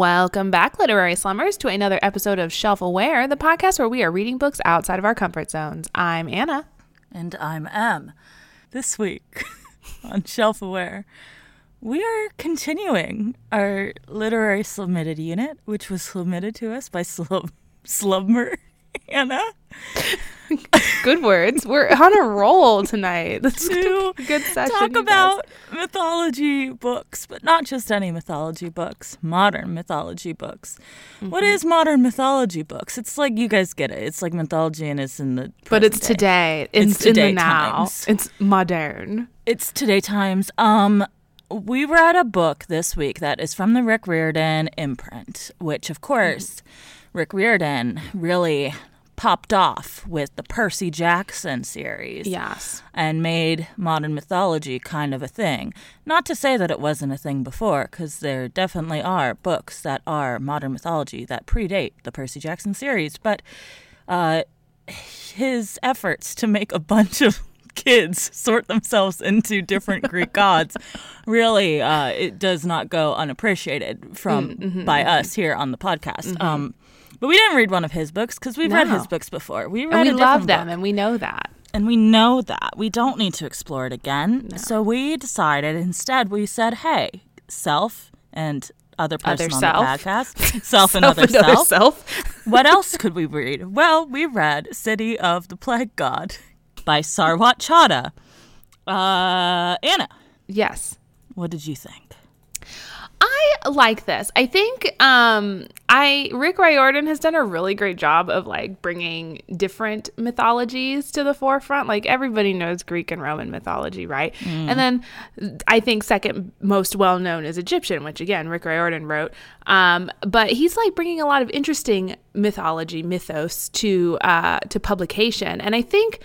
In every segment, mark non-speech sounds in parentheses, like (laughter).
Welcome back, literary slummers, to another episode of Shelf Aware, the podcast where we are reading books outside of our comfort zones. I'm Anna. And I'm Em. This week (laughs) on Shelf Aware, we are continuing our literary submitted unit, which was submitted to us by Slub (laughs) Slubmer (laughs) Anna. Good words. We're on a roll tonight. (laughs) That's to a good session. talk guys. about mythology books, but not just any mythology books, modern mythology books. What Mm-hmm. is modern mythology books? It's like you guys get it. It's like mythology and it's in the But it's day. today. It's, It's in the today now. times. It's modern. It's today times. Um, we read a book this week that is from the Rick Riordan imprint, which of course, Rick Riordan really popped off with the Percy Jackson series Yes. and made modern mythology kind of a thing. Not to say that it wasn't a thing before, because there definitely are books that are modern mythology that predate the Percy Jackson series, but uh, his efforts to make a bunch of (laughs) kids sort themselves into different Greek (laughs) gods really uh, it does not go unappreciated from by us here on the podcast. Um, but we didn't read one of his books because we've read his books before. We read And we love them, book and we know that. and we know that we don't need to explore it again. So we decided instead we said, "Hey, self and other person Other on self. the podcast, (laughs) self and Self other another self. self. what (laughs) else could we read? Well, we read City of the Plague God by Sarwat Chadda. Uh, Anna, yes. what did you think? I like this. I think um I Rick Riordan has done a really great job of like bringing different mythologies to the forefront. Like everybody knows Greek and Roman mythology, right? And then I think second most well known is Egyptian, which again Rick Riordan wrote. Um, but he's like bringing a lot of interesting mythology, mythos to uh, to publication, and I think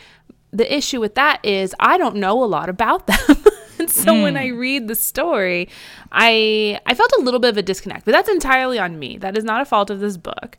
the issue with that is I don't know a lot about them. (laughs) and (laughs) so when I read the story, I I felt a little bit of a disconnect. But that's entirely on me. That is not a fault of this book.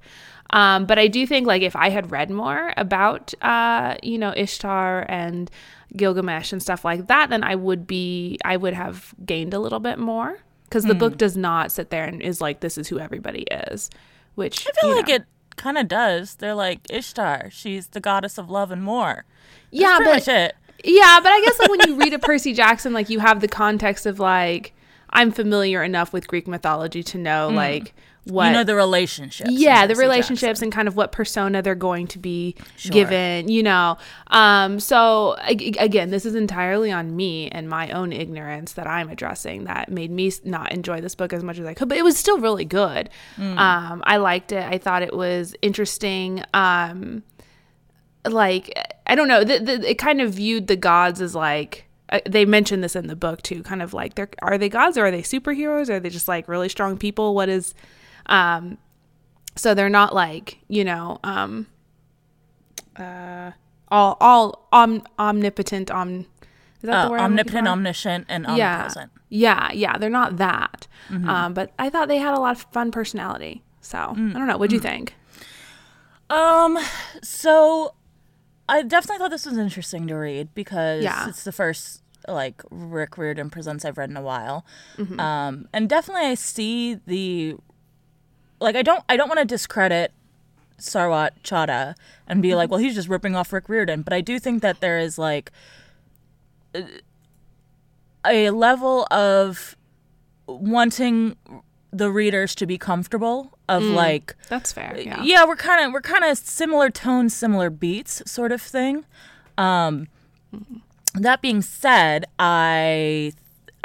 Um, but I do think like if I had read more about uh, you know Ishtar and Gilgamesh and stuff like that, then I would be I would have gained a little bit more because the book does not sit there and is like this is who everybody is. Which I feel like know. it kind of does. They're like Ishtar. She's the goddess of love and more. That's Yeah, but much it. Yeah, but I guess like when you read a Percy Jackson, like you have the context of like I'm familiar enough with Greek mythology to know like what. You know the relationships. yeah the Percy relationships Jackson. and kind of what persona they're going to be given you know um so ag- again this is entirely on me and my own ignorance that i'm addressing that made me not enjoy this book as much as i could but it was still really good Mm. um i liked it i thought it was interesting um like i don't know the, the, it kind of viewed the gods as like uh, they mentioned this in the book too kind of like they're are they gods or are they superheroes? Or are they just like really strong people? What is um so they're not like you know um uh all all om, omnipotent om is that Uh, the word omnipotent, omniscient, and yeah. omnipresent. yeah yeah they're not that. Um but i thought they had a lot of fun personality so i don't know what'd you think? Um, so I definitely thought this was interesting to read because Yeah. it's the first like Rick Riordan presents I've read in a while. Mm-hmm. Um, and definitely I see the like I don't I don't want to discredit Sarwat Chadda and be Mm-hmm. like, well, he's just ripping off Rick Riordan, but I do think that there is like a level of wanting the readers to be comfortable of mm, like that's fair uh, yeah. yeah we're kind of we're kind of similar tones similar beats sort of thing. Um mm-hmm. that being said i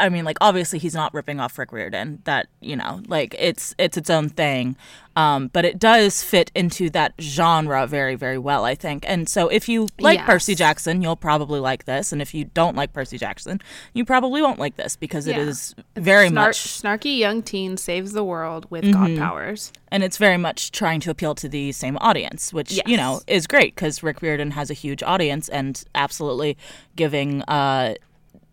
i mean like obviously he's not ripping off rick riordan that you know like it's it's its own thing um but it does fit into that genre very very well i think and so if you like Yes. percy jackson you'll probably like this and if you don't like percy jackson you probably won't like this because it Yeah. is very Snar- much snarky young teen saves the world with Mm-hmm. god powers and it's very much trying to appeal to the same audience, which you know is great because Rick Riordan has a huge audience, and absolutely giving uh,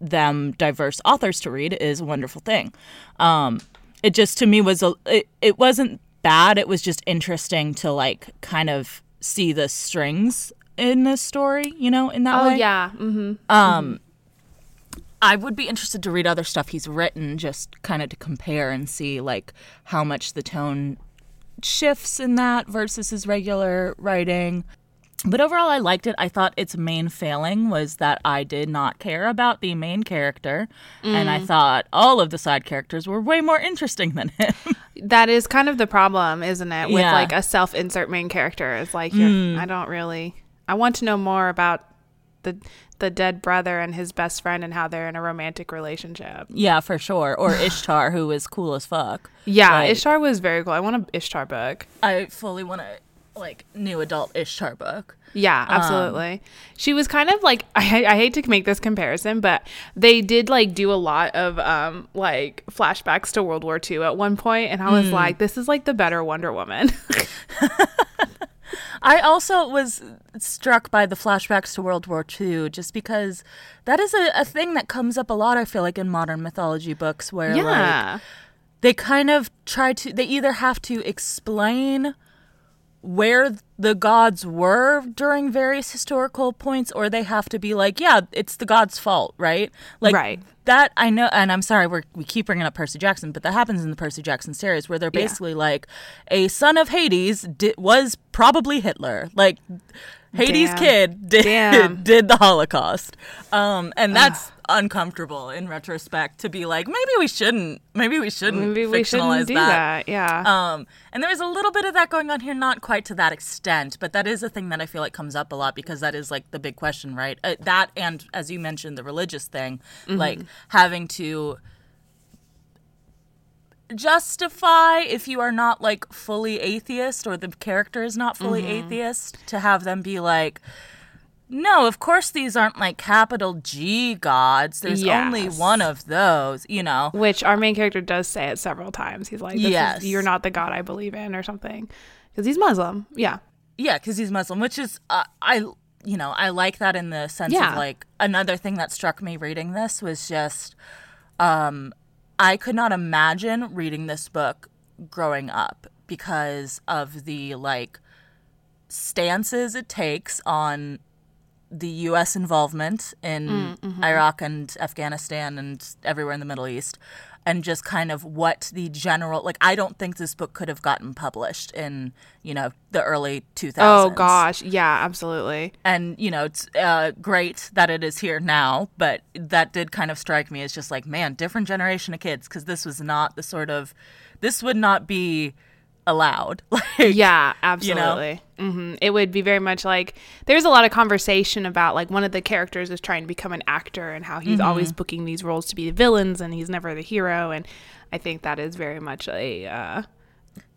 them diverse authors to read is a wonderful thing. Um, it just to me was a it, it wasn't bad. It was just interesting to like kind of see the strings in this story, you know, in that oh way. yeah mm-hmm Um, I would be interested to read other stuff he's written, just kind of to compare and see like how much the tone shifts in that versus his regular writing. But overall, I liked it. I thought its main failing was that I did not care about the main character, and I thought all of the side characters were way more interesting than him. (laughs) That is kind of the problem, isn't it? With Yeah. like a self-insert main character, it's like Mm. I don't really. I want to know more about the the dead brother and his best friend and how they're in a romantic relationship. yeah, for sure. Or (laughs) Ishtar, who is cool as fuck. Yeah, Like- Ishtar was very cool. I want an Ishtar book. I fully want a like new adult Ishtar book. Yeah, Um, absolutely. she was kind of like (laughs) I, I hate to make this comparison, but they did like do a lot of um like flashbacks to World War II at one point, and I was like, this is like the better Wonder Woman. (laughs) I also was struck by the flashbacks to World War II just because that is a, a thing that comes up a lot, I feel like, in modern mythology books where like yeah, they kind of try to they either have to explain where the gods were during various historical points or they have to be like yeah it's the god's fault right like Right. that i know and i'm sorry we're, we keep bringing up percy jackson but that happens in the percy jackson series where they're Yeah. basically like a son of hades di- was probably hitler like hades Damn. kid (laughs) did, did the holocaust um, and that's uncomfortable in retrospect to be like maybe we shouldn't maybe we shouldn't maybe we shouldn't do that. Yeah, um, and there is a little bit of that going on here, not quite to that extent, but that is a thing that I feel like comes up a lot because that is like the big question, right? Uh, that and as you mentioned, the religious thing, like having to justify if you are not like fully atheist or the character is not fully atheist to have them be like no, of course these aren't like capital G gods. There's only one of those, you know. which our main character does say it several times. He's like, this is- Yes. you're not the god I believe in," or something, because he's Muslim. Yeah, Yeah, because he's Muslim, which is uh, I you know I like that in the sense Yeah. of like another thing that struck me reading this was just um, I could not imagine reading this book growing up because of the like stances it takes on the U.S. involvement in Iraq and Afghanistan and everywhere in the Middle East, and just kind of what the general like. I don't think this book could have gotten published in you know the early 2000s. Oh gosh, yeah, absolutely. And you know it's uh, great that it is here now, but that did kind of strike me as just like man, different generation of kids because this was not the sort of this would not be allowed. (laughs) Like Yeah, you know? absolutely. hmm It would be very much like there's a lot of conversation about like one of the characters is trying to become an actor and how he's Mm-hmm. always booking these roles to be the villains and he's never the hero. And I think that is very much a uh,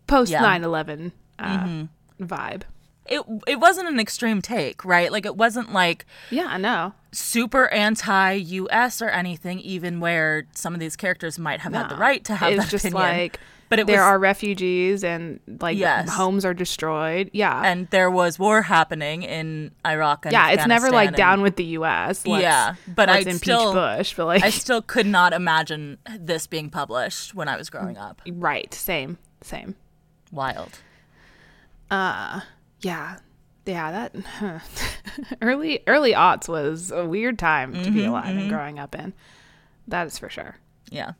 post Yeah. 9 11 uh, Mm-hmm. vibe. it it wasn't an extreme take, right? Like it wasn't like Yeah, I know. super anti-US or anything, even where some of these characters might have had the right to have it's that just opinion. like but it there was, are refugees and like Yes. homes are destroyed. Yeah. and there was war happening in Iraq. And yeah, it's never like down with the U.S. Let's, Yeah, but I impeach still- Bush, but like I still could not imagine this being published when I was growing up. right, same, same. Wild. Uh, yeah, yeah. That (laughs) early early aughts was a weird time to Mm-hmm, be alive and growing up in. That is for sure. Yeah.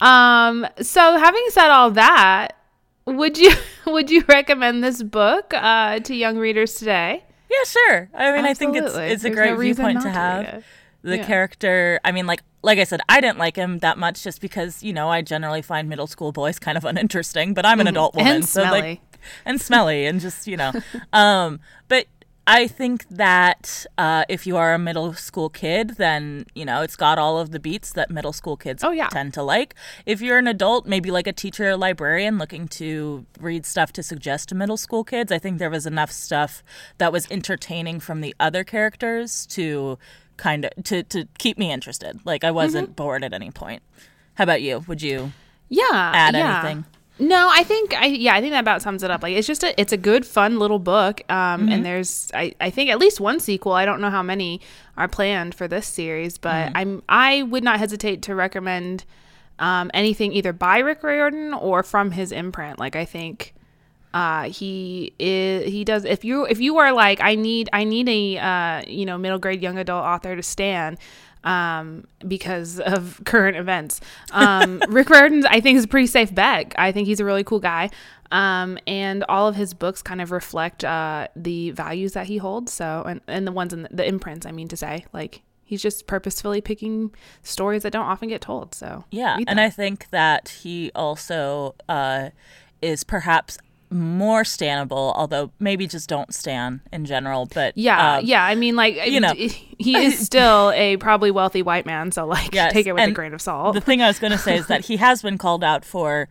Um. So having said all that, would you (laughs) would you recommend this book uh, to young readers today? Yeah, sure. I mean, I think it's Absolutely. it's a There's great no viewpoint to to have. it. The Yeah. character, I mean, like like I said, I didn't like him that much just because you know I generally find middle school boys kind of (laughs) uninteresting, but I'm an adult woman, Mm-hmm. And so smelly. like and smelly and just you know, (laughs) um, but. I think that uh, if you are a middle school kid, then you know it's got all of the beats that middle school kids Oh, yeah. tend to like. If you're an adult, maybe like a teacher or librarian looking to read stuff to suggest to middle school kids, I think there was enough stuff that was entertaining from the other characters to kind of to to keep me interested. Like I wasn't Mm-hmm. bored at any point. How about you? Would you Yeah. add yeah. anything? No, I think I yeah, I think that about sums it up. Like it's just a it's a good fun little book. Um Mm-hmm. and there's I, I think at least one sequel. I don't know how many are planned for this series, but Mm-hmm. I'm I would not hesitate to recommend um anything either by Rick Riordan or from his imprint. Like I think Uh, he is he does if you if you are like I need I need a uh, you know middle grade young adult author to stand um, because of (laughs) current events. Um, Rick Riordan, I think, is a pretty safe bet. I think he's a really cool guy. Um, and all of his books kind of reflect uh, the values that he holds. So, and, and the ones in the, the imprints, I mean to say, like he's just purposefully picking stories that don't often get told. So, Yeah, and. I think that he also uh, is perhaps more stannable, although maybe just don't stan in general. But yeah, um, yeah. I mean, like, you know. (laughs) he is still a probably wealthy white man. So, like, Yes, take it with a grain of salt. The thing I was going to say is that he (laughs) has been called out for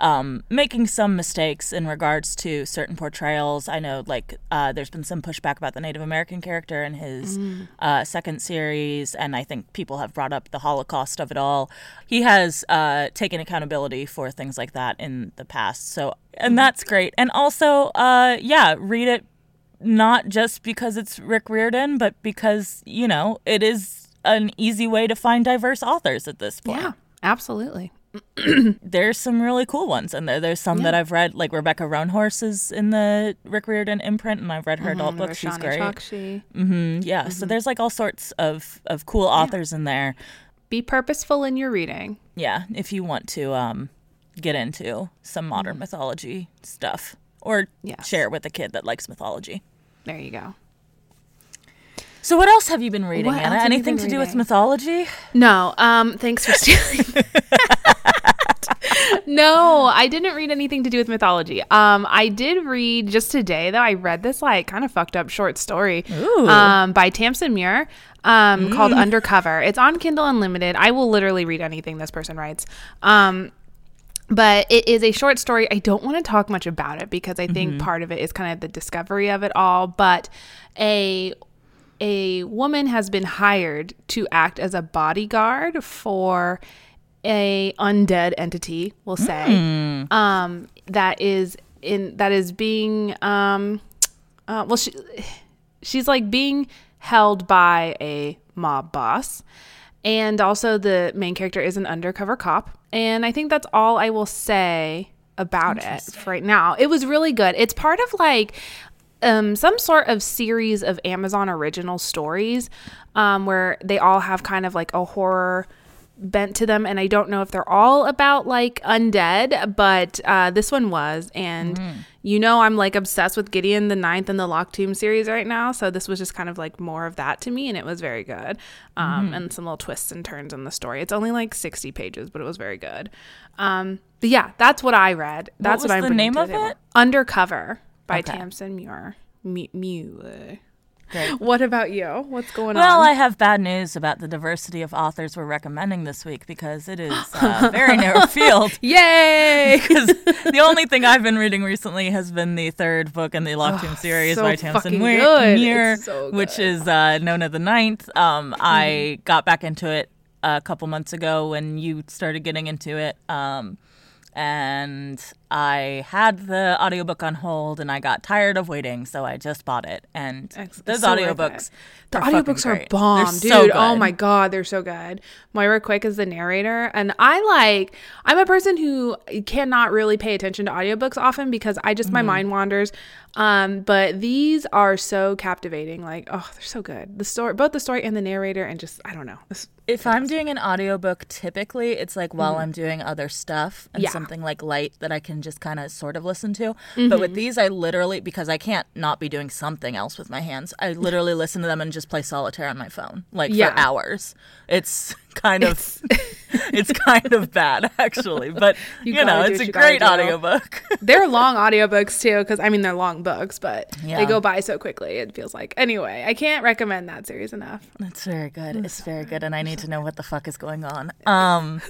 um, making some mistakes in regards to certain portrayals. I know, like, uh, there's been some pushback about the Native American character in his Mm. uh, second series, and I think people have brought up the Holocaust of it all. He has uh, taken accountability for things like that in the past. So, and that's great. And also, uh, yeah, read it not just because it's Rick Riordan, but because, you know, it is an easy way to find diverse authors at this point. yeah, absolutely. (clears throat) There's some really cool ones in there. There's some that I've read, like Rebecca Roanhorse is in the Rick Riordan imprint, and I've read her adult books. She's great. Chokshi. hmm yeah, so there's like all sorts of, of cool authors in there. Be purposeful in your reading. Yeah, if you want to um, get into some modern mythology stuff or Yes. share it with a kid that likes mythology. There you go. So, what else have you been reading, Anna? else have you Anything to do with mythology? No, um, thanks for stealing. (laughs) no, I didn't read anything to do with mythology. Um, I did read just today though. I read this like kind of fucked up short story Ooh. um, by Tamsyn Muir um, called Undercover. It's on Kindle Unlimited. I will literally read anything this person writes. Um, but it is a short story. I don't want to talk much about it because I think part of it is kind of the discovery of it all. But a a woman has been hired to act as a bodyguard for a undead entity, we'll say, um, that is in that is being um, uh, well, she she's like being held by a mob boss. And also, the main character is an undercover cop. And I think that's all I will say about it for right now. It was really good. It's part of like um, some sort of series of Amazon original stories um, where they all have kind of like a horror bent to them and i don't know if they're all about like undead but uh, this one was and you know i'm like obsessed with gideon the ninth and the locked tomb series right now so this was just kind of like more of that to me and it was very good. Um, and some little twists and turns in the story. It's only like 60 pages but it was very good. Um, but yeah that's what i read. That's was what, i'm the name of it? undercover by Okay. tamsyn muir Mu- Muir. Great. what about you what's going Well, on Well, I have bad news about the diversity of authors we're recommending this week because it is a very narrow (laughs) field. yay (laughs) Because the only thing I've been reading recently has been the third book in the Locked Tomb series so by Tamsyn Muir, good. Muir, It's so which is uh, Nona the Ninth. Um, I got back into it a couple months ago when you started getting into it. Um, and I had the audiobook on hold and I got tired of waiting, so I just bought it. And Ex- those so audiobooks. The audiobooks are bomb, They're dude. so oh my god, they're so good. Moira Quirk is the narrator, and I like. I'm a person who cannot really pay attention to audiobooks often because I just Mm-hmm. my mind wanders. Um, but these are so captivating. Like, oh, they're so good. The story, both the story and the narrator, and just I don't know. This- If I'm doing an audiobook, typically it's like while I'm doing other stuff and. Yeah. something like light that I can just kind of sort of listen to. Mm-hmm. But with these, I literally, because I can't not be doing something else with my hands, I literally listen to them and just play solitaire on my phone, like Yeah. for hours. It's kind of, (laughs) it's kind of bad actually, but You you, know, it's a great audiobook. (laughs) they're long audiobooks too, because I mean they're long books, but they go by so quickly. It feels like. Anyway, I can't recommend that series enough. it's very good. It's very good, and I need to know what the fuck is going on. (laughs) Um,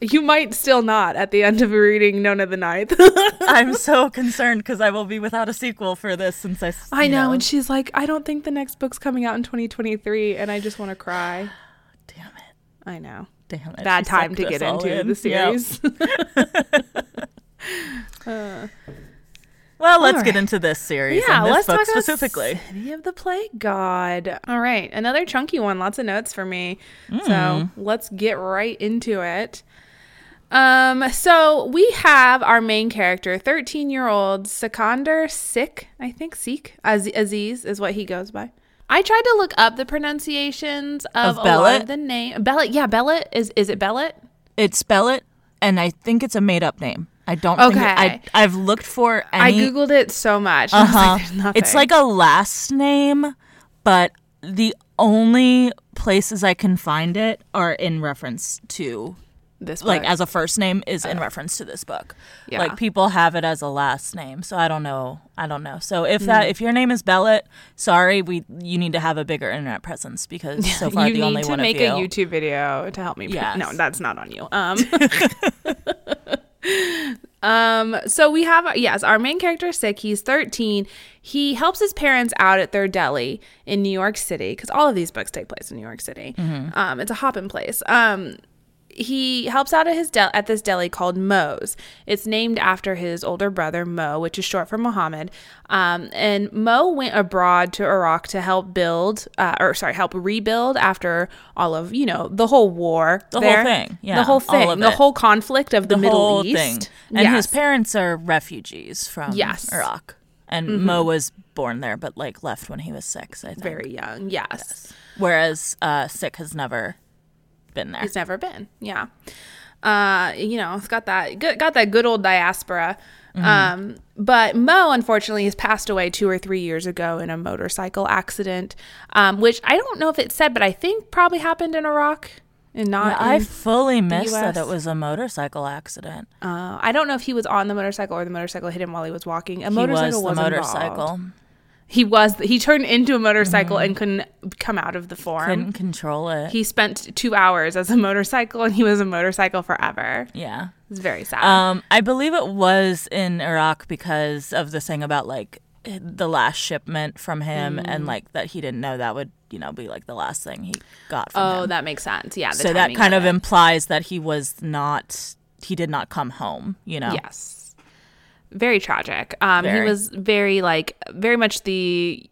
You might still not at the end of reading Nona the Ninth. I'm so concerned because I will be without a sequel for this since I. you know, and she's like, I don't think the next book's coming out in 2023, and I just want to cry. I know. Damn it. Bad time to get into in. the Yep. series. (laughs) Well, let's All get into this series yeah, and this let's book talk about specifically. City of the Plague God. All right, another chunky one. Lots of notes for me. Mm. So let's get right into it. Um, so we have our main character, 13 year old Sikander Sik, I think Sikh, Az- Aziz is what he goes by. I tried to look up the pronunciations of, Of Bellet? of the name. Bellet, yeah, Bellet is is it Bellet? It's Bellet, and I think it's a made up name. I don't think it- Okay. I, I've looked for I googled it so much. (laughs) I was like, Uh-huh. It's like a last name, but the only places I can find it are in reference to this book. like as a first name is in reference to this book. Yeah. Like people have it as a last name, so I don't know. I don't know. So if Mm. that if your name is Bellet, sorry, we you need to have a bigger internet presence because so far you the need only to one make of you. a YouTube video to help me. Yes. No, that's not on you. (laughs) Um, (laughs) um. So we have yes, our main character is Sik. He's thirteen. He helps his parents out at their deli in New York City because all of these books take place in New York City. Mm-hmm. Um, it's a hopping place. Um. He helps out at his del- at this deli called Mo's. It's named after his older brother Mo, which is short for Muhammad. Um, and Mo went abroad to Iraq to help build, uh, or sorry, help rebuild after all of you know the whole war. The there. whole thing, yeah, the whole thing, the whole conflict of the, the Middle East. thing. And his parents are refugees from Yes. Mm-hmm. Iraq. And Mo was born there, but like left when he was six, I think. very young. Yes. Whereas uh, Sik has never been there. He's never been. Yeah. Uh, you know, it's got that good, got that good old diaspora. Mm-hmm. Um, but Mo unfortunately has passed away two or three years ago in a motorcycle accident, um, which I don't know if it said, but I think probably happened in Iraq and not. I fully missed that it was a motorcycle accident. uh, I don't know if he was on the motorcycle or the motorcycle hit him while he was walking. A He motorcycle was was motorcycle. Involved. He was. He turned into a motorcycle and couldn't come out of the form. Mm-hmm. Couldn't control it. He spent two hours as a motorcycle, and he was a motorcycle forever. yeah. It's very sad. Um, I believe it was in Iraq because of the thing about like the last shipment from him Mm. and like that he didn't know that would you know be like the last thing he got from oh, him. that makes sense. Yeah. so that kind of it. implies that he was not he did not come home. You know. Yes. Very tragic. Um, he was very like very much the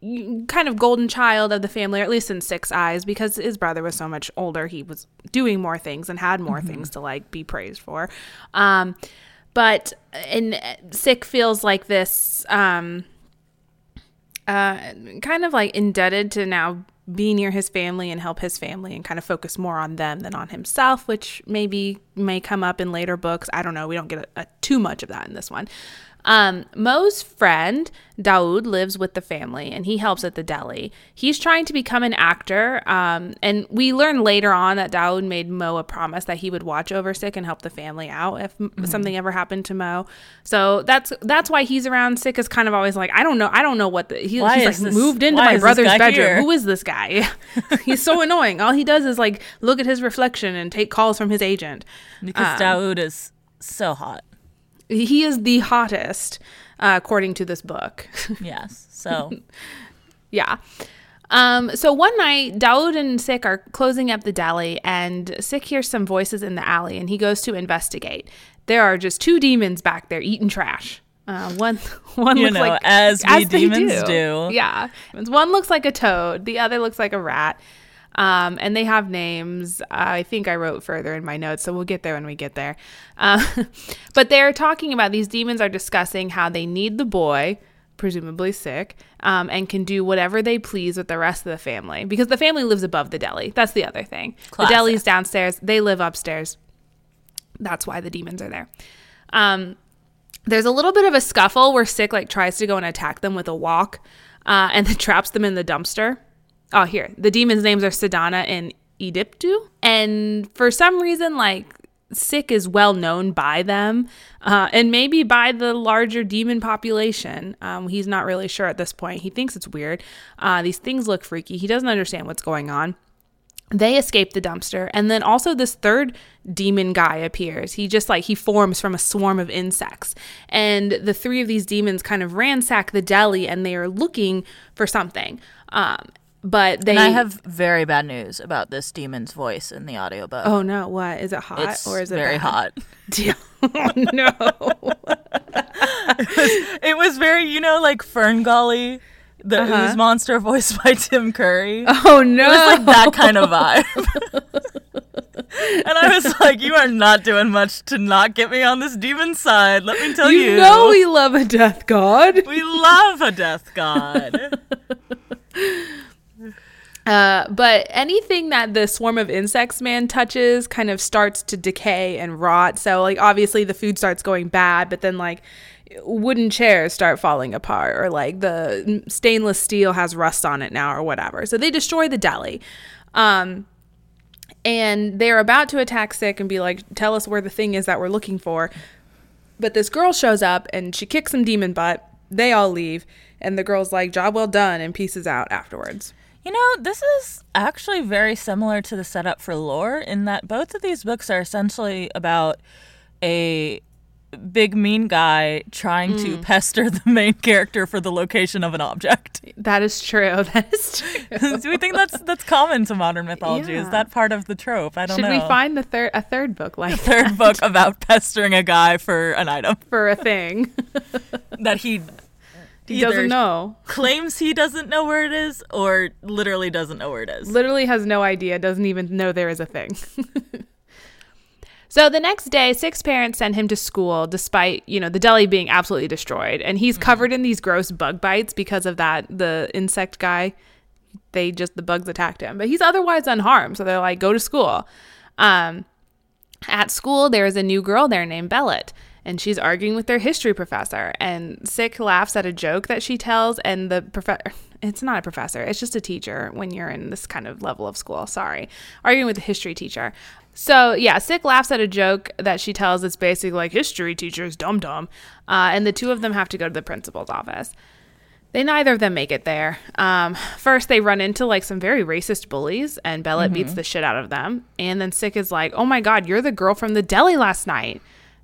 kind of golden child of the family, or at least in Sik's Eyes, because his brother was so much older. He was doing more things and had more things to like be praised for. Um, but and Sik feels like this um, uh, kind of like indebted to now be near his family and help his family and kind of focus more on them than on himself, which maybe may come up in later books. I don't know. We don't get a, a, too much of that in this one. Um, Mo's friend Daoud lives with the family and he helps at the deli. He's trying to become an actor, um, and we learn later on that Daoud made Mo a promise that he would watch over Sik and help the family out if m something ever happened to Mo. So that's that's why he's around Sik is kind of always like I don't know I don't know what the he, he's like this- moved into my brother's bedroom. here? Who is this guy? (laughs) (laughs) he's so annoying. All he does is like look at his reflection and take calls from his agent. Because Daoud is so hot. He is the hottest, uh, according to this book. (laughs) Yes. So (laughs) yeah. Um, so one night, Daoud and Sik are closing up the deli, and Sik hears some voices in the alley, and he goes to investigate. There are just two demons back there eating trash. Uh, one, (laughs) one You looks know, like as we they demons do. Yeah, one looks like a toad, the other looks like a rat. Um, and they have names. I think I wrote further in my notes, so we'll get there when we get there. Uh, (laughs) but they're talking about these demons are discussing how they need the boy, presumably Sik, um, and can do whatever they please with the rest of the family because the family lives above the deli. That's the other thing. Classic. The deli's downstairs. They live upstairs. That's why the demons are there. Um, there's a little bit of a scuffle where Sik like tries to go and attack them with a walk, uh, and (laughs) then traps them in the dumpster. Oh, here the demons' names are Sedana and Ediptu, and for some reason, like Sik is well known by them, uh, and maybe by the larger demon population. Um, he's not really sure at this point. He thinks it's weird. Uh, these things look freaky. He doesn't understand what's going on they escape the dumpster and then also this third demon guy appears he just like he forms from a swarm of insects and the three of these demons kind of ransack the deli and they are looking for something um but they and I have very bad news about this demon's voice in the audiobook. oh no what is it hot it's or is it very bad? hot. (laughs) oh (laughs) no (laughs) It was very, you know, like Fern Gully, the Uh-huh. ooze monster voiced by Tim Curry. oh no It was like that kind of vibe. and I was like, "You are not doing much to not get me on this demon side." Let me tell you. You know we love a death god. we love a death god. Uh, but anything that the swarm of insects man touches kind of starts to decay and rot. So, like, obviously the food starts going bad, but then, like, wooden chairs start falling apart, or like the stainless steel has rust on it now, or whatever. So, they destroy the deli. Um, and they're about to attack Sik and be like, tell us where the thing is that we're looking for. But this girl shows up and she kicks some demon butt. They all leave. And the girl's like, job well done, and pieces out afterwards. You know, this is actually very similar to the setup for lore in that both of these books are essentially about a big mean guy trying to mm. pester (laughs) the main character for the location of an object. That is true. (laughs) That is true. Do (laughs) we think that's that's common to modern mythology? Is that part of the trope? I don't Should know. Should we find the third a third book like third book about pestering a guy for an item for a thing? that he he either doesn't know. claims he doesn't know where it is or literally doesn't know where it is. Literally has no idea, doesn't even know there is a thing. (laughs) so the next day, Sik's parents send him to school despite, you know, the deli being absolutely destroyed. And he's covered in these gross bug bites because of that the insect guy. They just the bugs attacked him. But he's otherwise unharmed. So they're like, go to school. Um at school there is a new girl there named Bellet. And she's arguing with their history professor. And Sik laughs at a joke that she tells, and the professor, (laughs) it's not a professor, it's just a teacher when you're in this kind of level of school. Sorry. Arguing with the history teacher. So, yeah, Sik laughs at a joke that she tells it's basically like, history teachers, dumb dumb. Uh, and the two of them have to go to the principal's office. They neither of them make it there. Um, first, they run into like some very racist bullies, and Bellet beats the shit out of them. And then Sik is like, "Oh my god, you're the girl from the deli last night."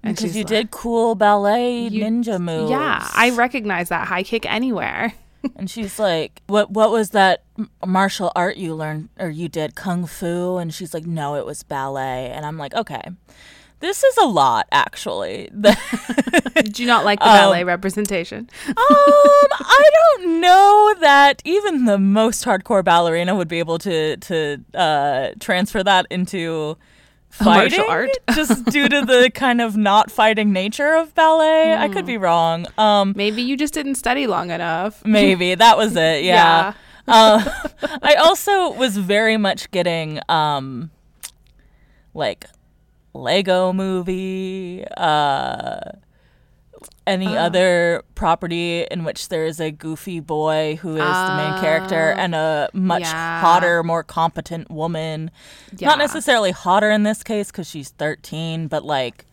And Because you like, did cool ballet "You- ninja moves. Yeah, I recognize that high kick anywhere. (laughs) and she's like, "What? What was that martial art you learned or you did kung fu?" And she's like, "No, it was ballet." And I'm like, "Okay, this is a lot, actually." (laughs) Did you not like the Um, ballet representation? (laughs) um, I don't know that even the most hardcore ballerina would be able to to uh, transfer that into A (laughs) martial fighting, art? (laughs) just due to the kind of not fighting nature of ballet. I could be wrong. Um, Maybe you just didn't study long enough. (laughs) maybe that was it. Yeah. uh, I also was very much getting um, like Lego movie, uh, any ah. other property in which there is a goofy boy who is the main character ah. and a much yeah. hotter, more competent woman. Yeah. Not necessarily hotter in this case because she's 13, but like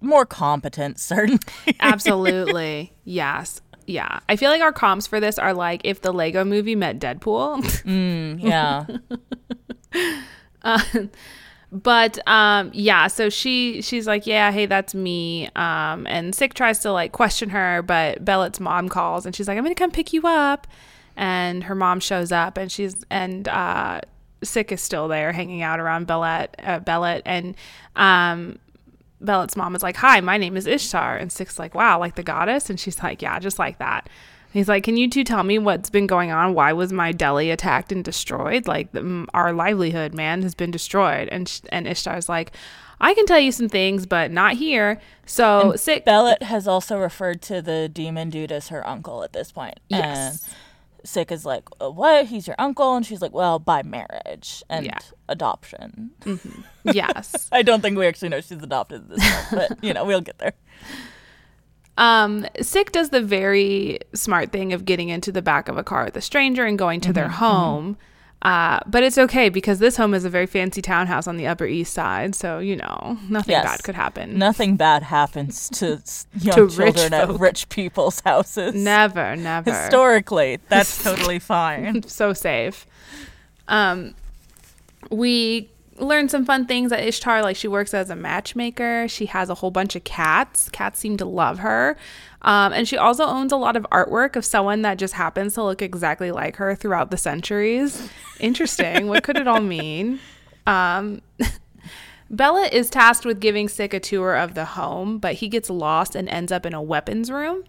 more competent, (laughs) certainly. Absolutely. yes. Yeah. I feel like our comps for this are like if the Lego movie met Deadpool. Mm, yeah. (laughs) Um, but um yeah so she she's like yeah hey that's me. Um and Sik tries to like question her but bellet's mom calls and she's like i'm gonna come pick you up. And her mom shows up and she's and uh Sik is still there hanging out around bellet uh, bellet and um bellet's mom is like hi my name is ishtar. And Sik's like wow like the goddess? And she's like yeah just like that He's like, "Can you two tell me what's been going on? Why was my deli attacked and destroyed? Like the, our livelihood, man, has been destroyed." And sh- and Ishtar's like, "I can tell you some things, but not here." So Sik. Bellet has also referred to the demon dude as her uncle at this point. Yes. And Sik is like, "Uh, what? He's your uncle? And she's like, well, by marriage and Yeah. adoption. yes. (laughs) I don't think we actually know she's adopted at this point, but, you know, we'll get there. Um, Sik does the very smart thing of getting into the back of a car with a stranger and going to their home. Uh, but it's okay because this home is a very fancy townhouse on the Upper East Side, so you know nothing Yes. bad could happen. Nothing bad happens to (laughs) young To rich children at rich people's houses. Never, never. Historically, that's (laughs) totally fine. so safe. Um, we learned some fun things at Ishtar. Like she works as a matchmaker. She has a whole bunch of cats. Cats seem to love her. Um, and she also owns a lot of artwork of someone that just happens to look exactly like her throughout the centuries. Interesting. what could it all mean? Um, (laughs) Bella is tasked with giving Sik a tour of the home, but he gets lost and ends up in a weapons room.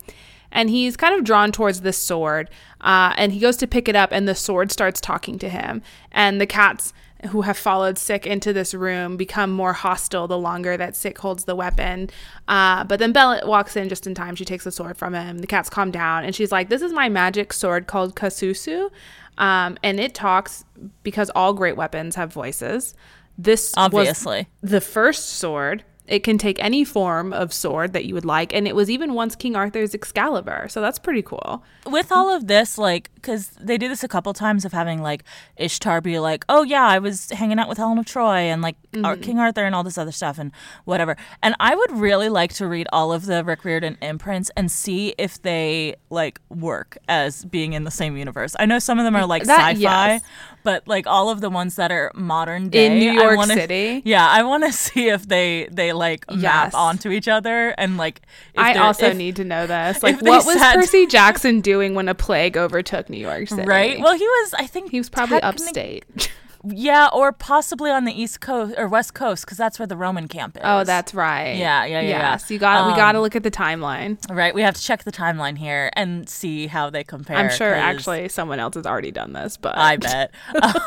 And he's kind of drawn towards this sword. Uh, and he goes to pick it up, and the sword starts talking to him. And the cats who have followed Sik into this room become more hostile the longer that Sik holds the weapon. Uh, but then Bellet walks in just in time. She takes the sword from him. The cats calm down, and she's like, "This is my magic sword called Kasusu, um, and it talks because all great weapons have voices." This Obviously. was the first sword. It can take any form of sword that you would like, and it was even once King Arthur's Excalibur. So that's pretty cool. with all of this, like, because they do this a couple times of having like Ishtar be like, "Oh yeah, I was hanging out with Helen of Troy and like Ar- mm-hmm. King Arthur and all this other stuff and whatever." And I would really like to read all of the Rick Riordan imprints and see if they like work as being in the same universe. I know some of them are like That- sci-fi, yes. but like all of the ones that are modern day In New York wanna- City? Yeah, I want to (laughs) see if they they like Yes. map onto each other and like. If I also if- need to know (laughs) this. Like, what was said- Percy Jackson doing when a plague overtook New York (laughs) City? Right. Well, he was. I think he was probably technic- upstate. (laughs) Yeah, or possibly on the East Coast or West Coast, because that's where the Roman camp is. Oh, that's right. Yeah, yeah, yeah, yeah. So you got we Um, got to look at the timeline. right. We have to check the timeline here and see how they compare. I'm sure actually someone else has already done this, but I (laughs) bet.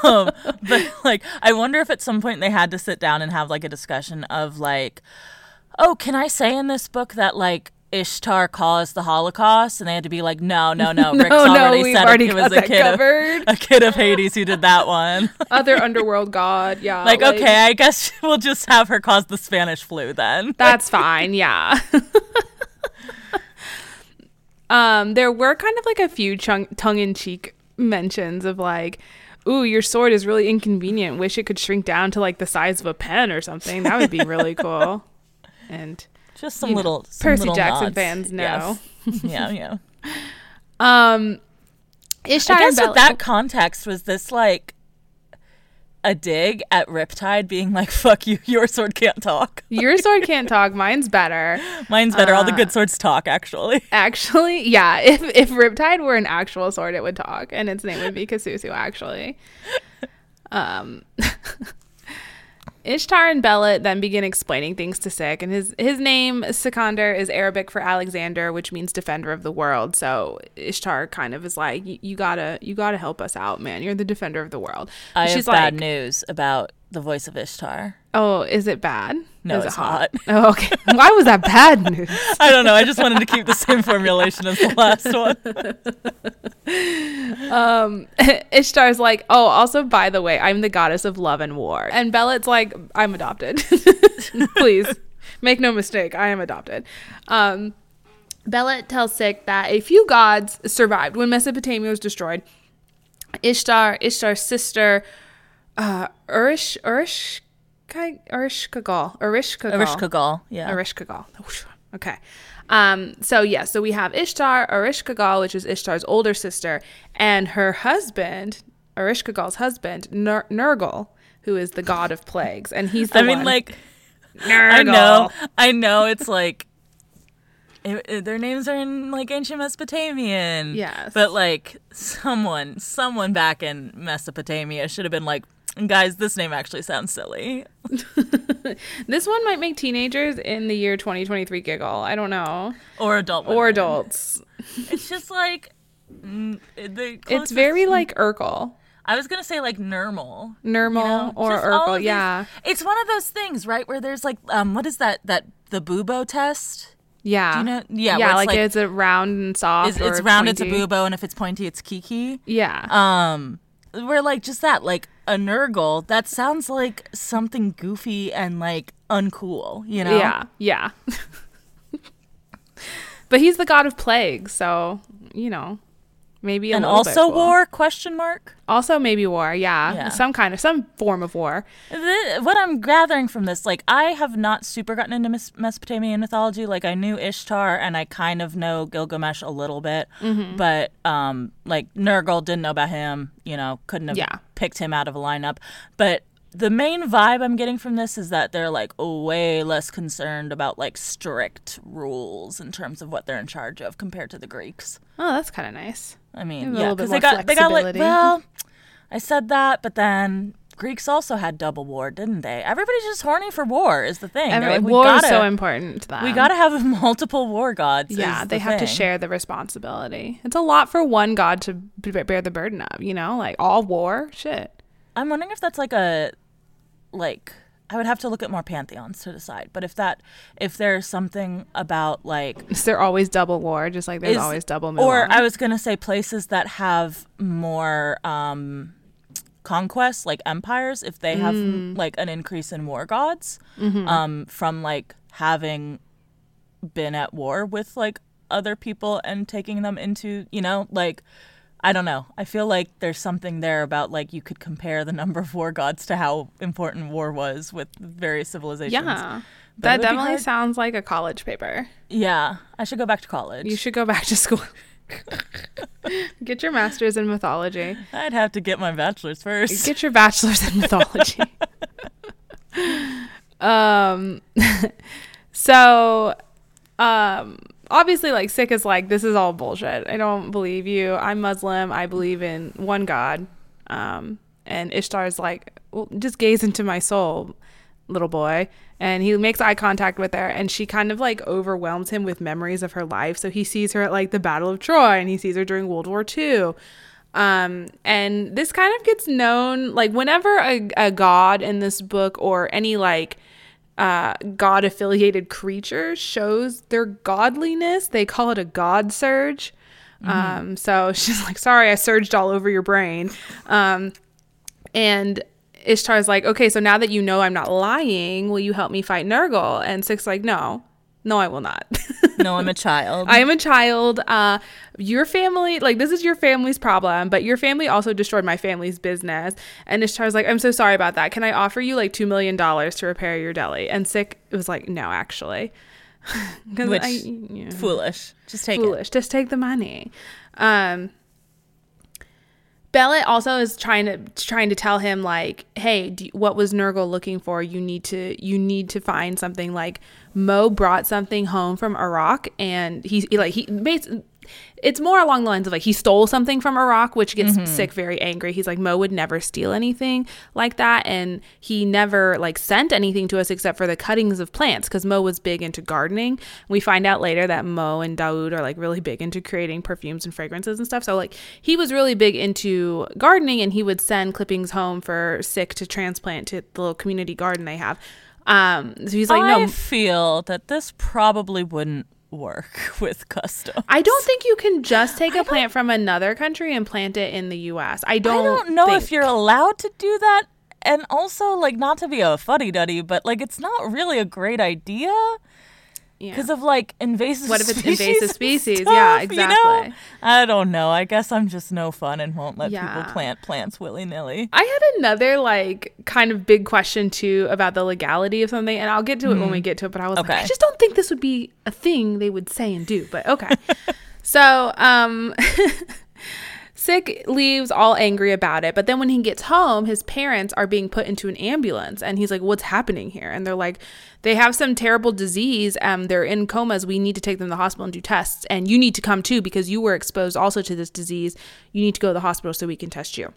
um, but like, I wonder if at some point they had to sit down and have like a discussion of like, oh, can I say in this book that like. Ishtar caused the Holocaust, and they had to be like, "No, no, no." Rick's (laughs) no, already we've said already it, it was a kid, covered. of, (laughs) a kid of Hades who did that one. (laughs) Other underworld god, yeah. like, okay, I guess we'll just have her cause the Spanish flu then. That's fine, yeah. um, there were kind of like a few chung- tongue-in-cheek mentions of like, "Ooh, your sword is really inconvenient. Wish it could shrink down to like the size of a pen or something. That would be really cool." And Just some You know, little some Percy little Jackson nods. fans know. Yes. (laughs) yeah, yeah. um, Ishtar I guess and with that context, was this like a dig at Riptide being like, "Fuck you, your sword can't talk." your sword (laughs) can't talk. Mine's better. Mine's better. All the Uh, good swords talk, actually. (laughs) Actually, yeah. If if Riptide were an actual sword, it would talk, and its name would be Kasusu. Actually, um, Ishtar and Bellet then begin explaining things to Sik, and his his name Sikander is Arabic for Alexander, which means defender of the world. So Ishtar kind of is like, "You- you gotta you gotta help us out, man. You're the defender of the world. I She's have bad like, news about the voice of Ishtar. oh, is it bad? No, is it's it hot? (laughs) Oh, okay. Why was that bad news? (laughs) I don't know. I just wanted to keep the same formulation as the last (laughs) one. um Ishtar's like, "Oh, also by the way, I'm the goddess of love and war." And Bellet's like, "I'm adopted." Please. Make no mistake, I am adopted. Um Bellet tells Sik that a few gods survived when Mesopotamia was destroyed. Ishtar, Ishtar's sister, uh Urish Urish Urishkagal, Urishkagal. Erishkagal. Yeah. Ereshkigal. Okay. Um, so yeah, so we have Ishtar, Ereshkigal, which is Ishtar's older sister, and her husband, Ereshkigal's husband, Ner- Nergal, who is the god of plagues, and he's the I mean, like, Nergal. I know, I know. It's like it, it- their names are in like ancient Mesopotamian. Yes. but like someone, someone back in Mesopotamia should have been like, (laughs) guys, this name actually sounds silly. (laughs) This one might make teenagers in the year 2023 giggle. I don't know, Or adult. or adults. It's just like. mm, the It's very like Urkel, I was gonna say like normal. Nermal, you know? or Just Urkel. Yeah, It's one of those things, right? Where there's like, um, what is that? That the bouba test. yeah, Do you know? Yeah, yeah. it's Like, like- it's a round and soft. It's, or it's round, it's a pointy. bouba, and if it's pointy, it's kiki. Yeah. Um, we're like just that, like a nurgle. That sounds like something goofy and like uncool, you know? Yeah, yeah. (laughs) but he's the god of plague, so you know, maybe a And also war? Question mark. Also, maybe war. Yeah. Yeah. some kind of some form of war. The- what I'm gathering from this, like, I have not super gotten into Mes- Mesopotamian mythology. Like, I knew Ishtar and I kind of know Gilgamesh a little bit, Mm-hmm. but um, like Nergal didn't know about him. You know, couldn't have Yeah. picked him out of a lineup. But the main vibe I'm getting from this is that they're like way less concerned about like strict rules in terms of what they're in charge of compared to the Greeks. Oh, that's kind of nice. I mean, yeah, because they got they got like well, I said that, but then Greeks also had double war, didn't they? Everybody's just horny for war is the thing. Every, like, we war gotta, is so important to them. we gotta have (laughs) multiple war gods. Yeah, they the have to share the responsibility. It's a lot for one god to bear the burden of. You know, like all war, shit. I'm wondering if that's like a like I would have to look at more pantheons to decide. But if that if there's something about like Is there always double war, just like there's is- always double or I was gonna say places that have more um conquests, like empires, if they have Mm. like an increase in war gods, Mm-hmm. um, from like having been at war with like other people and taking them into, you know, like I don't know. I feel like there's something there about like you could compare the number of war gods to how important war was with various civilizations. yeah. But That definitely sounds like a college paper. Yeah, I should go back to college. You should go back to school. (laughs) Get your master's in mythology. I'd have to get my bachelor's first. Get your bachelor's in mythology. (laughs) um (laughs) so um obviously like Sik is like this is all bullshit. I don't believe you. I'm Muslim. I believe in one god. Um and Ishtar's like well, just gaze into my soul, little boy. And he makes eye contact with her and she kind of like overwhelms him with memories of her life. So he sees her at like the Battle of Troy and he sees her during World War II. Um, and this kind of gets known like whenever a, a god in this book or any like uh, god affiliated creature shows their godliness, they call it a god surge. Um, so (laughs) she's like, sorry, I surged all over your brain. Um, and Ishtar's like, okay, so now that you know I'm not lying, will you help me fight Nergal? And Sik's like, no, no, I will not. (laughs) no, I'm a child. I am a child. Uh, your family, like, this is your family's problem, but your family also destroyed my family's business. And Ishtar's like, I'm so sorry about that. Can I offer you like $2 million to repair your deli? And Sik was like, no, actually. (laughs) Which I- yeah foolish. Just take it. foolish. Just take the money. Um, Belet also is trying to trying to tell him like, hey, do, what was Nergal looking for? You need to you need to find something. Like Mo brought something home from Iraq, and he's he, like he. It's more along the lines of like he stole something from Iraq, which gets Sik very angry. He's like Mo would never steal anything like that, and he never like sent anything to us except for the cuttings of plants because Mo was big into gardening. We find out later that Mo and Daoud are like really big into creating perfumes and fragrances and stuff. So like he was really big into gardening, and he would send clippings home for Sik to transplant to the little community garden they have. Um, so he's like, no. I feel that this probably wouldn't work (laughs) with custom. I don't think you can just take a plant from another country and plant it in the U.S. I I don't. don't know if you're allowed to do that. And also, like, not to be a fuddy duddy, but like, it's not really a great idea Yeah. because of like invasive. What if it's species invasive species? stuff, Yeah, you know? exactly. I don't know. I guess I'm just no fun and won't let Yeah. people plant plants willy nilly. I had another like kind of big question too about the legality of something, and I'll get to it when we get to it. But I was like, I just don't think this would be a thing they would say and do. But okay. (laughs) so, um, (laughs) Sik leaves all angry about it, but then when he gets home, his parents are being put into an ambulance, and he's like, "What's happening here?" And they're like, "They have some terrible disease. Um, they're in comas. We need to take them to the hospital and do tests, and you need to come too because you were exposed also to this disease. You need to go to the hospital so we can test you."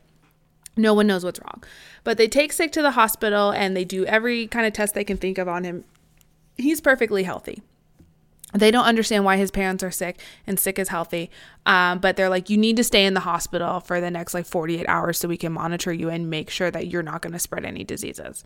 No one knows what's wrong. But they take Sik to the hospital and they do every kind of test they can think of on him. He's perfectly healthy. They don't understand why his parents are sick and Sik is healthy. Um, but they're like, you need to stay in the hospital for the next like 48 hours so we can monitor you and make sure that you're not going to spread any diseases.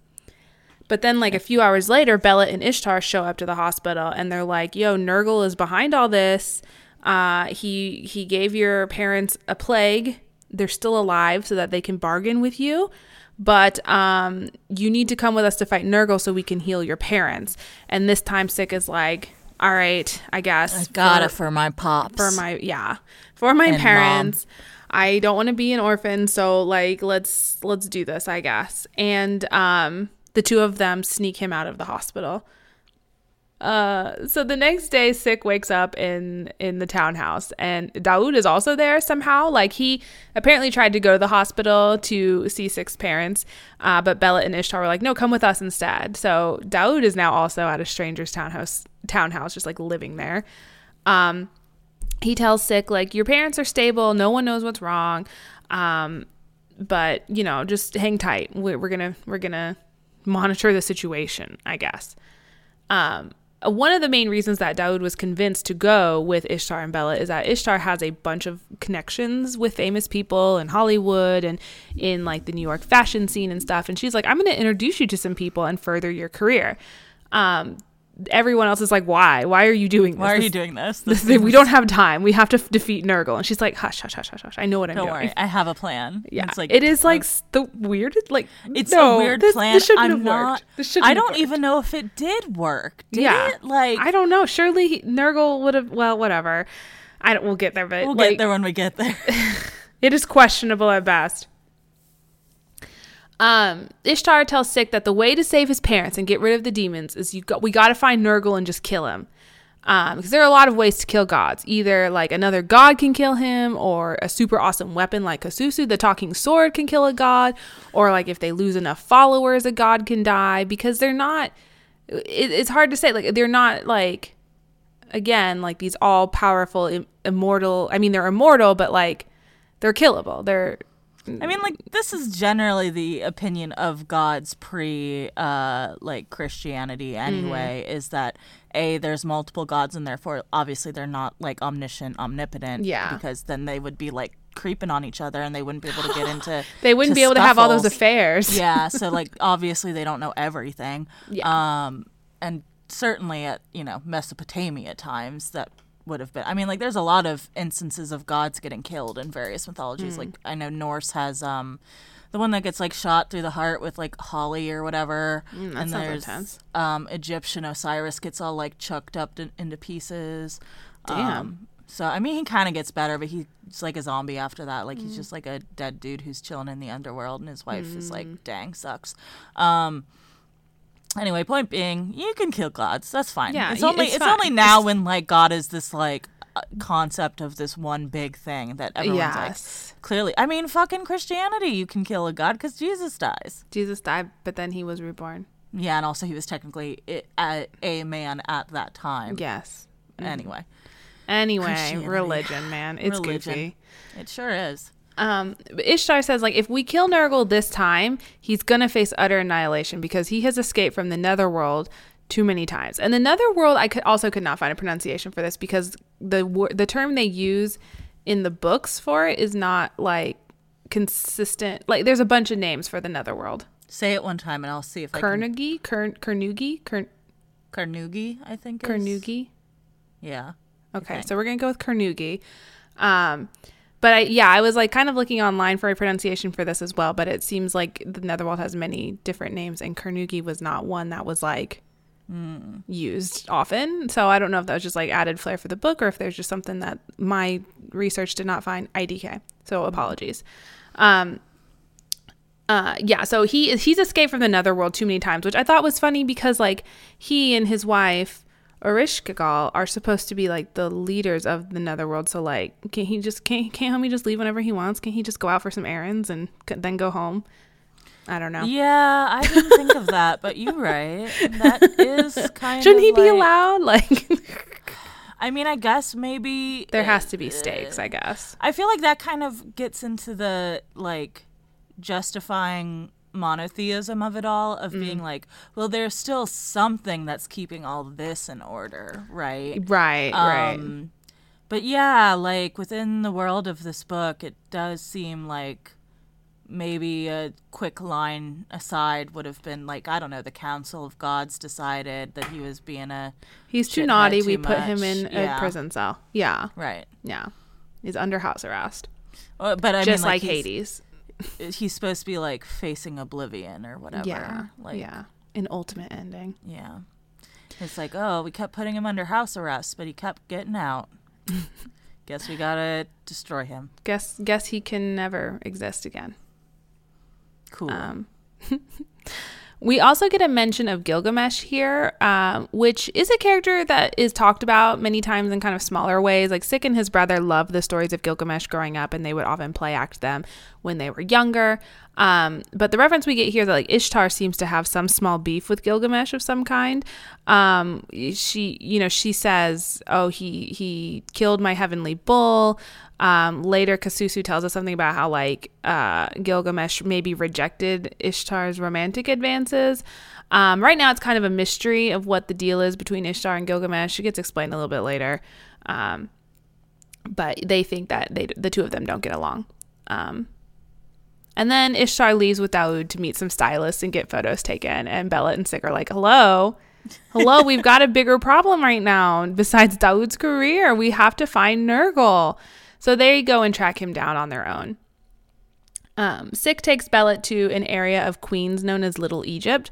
But then, like a few hours later, Bella and Ishtar show up to the hospital, and they're like, "Yo, Nergal is behind all this. Uh, he he gave your parents a plague. They're still alive, so that they can bargain with you. But um, you need to come with us to fight Nergal, so we can heal your parents." And this time, Sik is like, "All right, I guess. I Got for- it for my pops. for my yeah. For my And parents. I don't want to be an orphan so like let's let's do this i guess. And um the two of them sneak him out of the hospital uh so the next day sik wakes up in in the townhouse and daoud is also there somehow. Like he apparently tried to go to the hospital to see sik's parents uh, but bella and ishtar were like no come with us instead. So daoud is now also at a stranger's townhouse townhouse just like living there. Um he tells sik like your parents are stable. No one knows what's wrong. Um but you know just hang tight. We're, we're gonna we're gonna monitor the situation i guess. Um one of the main reasons that Daoud was convinced to go with Ishtar and Bella is that Ishtar has a bunch of connections with famous people in Hollywood and in like the New York fashion scene and stuff. And she's like, I'm going to introduce you to some people and further your career. Um, everyone else is like, why? Why are you doing this? Why are This- you doing this? this- This we don't have time. We have to f- defeat Nergal. And she's like, hush, hush, hush, hush, hush. I know what I'm Don't doing. worry, I have a plan. Yeah, it's like it is like the weirdest. Like It's no, a weird this, plan. This shouldn't I'm have not. worked. This shouldn't I don't worked. even know if it did work. Did Yeah. it? Like I don't know. Surely he- Nergal would have. Well, whatever. I don't. We'll get there, but we'll like, get there when we get there. (laughs) it is questionable at best. Um, Ishtar tells Sik that the way to save his parents and get rid of the demons is you got we got to find Nergal and just kill him. Um, because there are a lot of ways to kill gods. Either like another god can kill him, or a super awesome weapon like Kasusu, the talking sword, can kill a god, or like if they lose enough followers, a god can die. Because they're not. It, it's hard to say. Like they're not like again like these all powerful Im- immortal. I mean, they're immortal, but like they're killable. They're I mean, like this is generally the opinion of gods pre, uh, like Christianity. Anyway, is that a there's multiple gods and therefore obviously they're not like omniscient, omnipotent. Yeah. because then they would be like creeping on each other and they wouldn't be able to get into. (gasps) they wouldn't be able to have all those affairs. yeah so (laughs) like obviously they don't know everything Yeah. um and certainly at you know mesopotamia times that would have been i mean like there's a lot of instances of gods getting killed in various mythologies Hmm. like i know norse has um the one that gets like shot through the heart with like holly or whatever Mm, and there's intense. um egyptian osiris gets all like chucked up to, into pieces Damn. um, so I mean, he kind of gets better, but he's like a zombie after that. Like Mm. he's just like a dead dude who's chilling in the underworld, and his wife is Mm. like, "Dang, sucks." Um. Anyway, point being, you can kill gods. That's fine. Yeah, it's only it's it's, only now when like God is this like uh, concept of this one big thing that everyone's yes. like clearly. I mean, fucking Christianity, you can kill a god because Jesus dies. Jesus died, but then he was reborn. Yeah, and also he was technically a man at that time. Yes. Anyway, Anyway, religion, man. It's Religion. goofy. it sure is. Um, Ishtar says, like, if we kill Nergal this time, he's gonna face utter annihilation because he has escaped from the Netherworld too many times. And the Netherworld, I could also could not find a pronunciation for this because the the term they use in the books for it is not like consistent. Like, there's a bunch of names for the Netherworld. Say it one time, and I'll see if I can. Carnegie, Kern, Carnegie, Kern, Carnegie, I think. Is, Carnegie. Yeah. Okay, Okay. so we're gonna go with Carnegie. Um, but I, yeah, I was like kind of looking online for a pronunciation for this as well. But it seems like the Netherworld has many different names, and Carnegie was not one that was like used often. So I don't know if that was just like added flair for the book, or if there's just something that my research did not find. IDK. So apologies. Um, uh, yeah, so he he's escaped from the netherworld too many times, which I thought was funny because like he and his wife Ereshkigal are supposed to be like the leaders of the netherworld. So like, can he just can't can't homie just leave whenever he wants? Can he just go out for some errands and then go home? I don't know. Yeah, I didn't think of that, but you're right. That is (laughs) kind Shouldn't he be allowed? Like, (laughs) I mean, I guess maybe there has to be stakes, I guess. I feel like that kind of gets into the like justifying monotheism of it all of Mm. being like, well, there's still something that's keeping all this in order, right? Right, right. Um, but yeah, like within the world of this book, it does seem like maybe a quick line aside would have been like, I don't know, the Council of Gods decided that he was being a He's too naughty. too we put him much. in a prison cell. Yeah, right. yeah. He's under house arrest, Uh, But I just mean, like, he's- Hades. He's supposed to be like facing oblivion or whatever. Yeah, Like, yeah. An ultimate ending. yeah. It's like, oh, we kept putting him under house arrest, but he kept getting out. (laughs) Guess we gotta destroy him. Guess guess he can never exist again. Cool. Um, (laughs) we also get a mention of Gilgamesh here, um, which is a character that is talked about many times in kind of smaller ways. Like Sik and his brother loved the stories of Gilgamesh growing up, and they would often play act them when they were younger. Um, but the reference we get here that like Ishtar seems to have some small beef with Gilgamesh of some kind. Um, she, you know, she says, "Oh, he he killed my heavenly bull." Um, later, Kasusu tells us something about how like uh, Gilgamesh maybe rejected Ishtar's romantic advances. Um, right now, it's kind of a mystery of what the deal is between Ishtar and Gilgamesh. It gets explained a little bit later, um, but they think that they the two of them don't get along. Um, and then Ishtar leaves with Daoud to meet some stylists and get photos taken. And Bella and Sik are like, hello. Hello, (laughs) we've got a bigger problem right now. Besides Daoud's career, we have to find Nergal. So they go and track him down on their own. Um, Sik takes Belet to an area of Queens known as Little Egypt,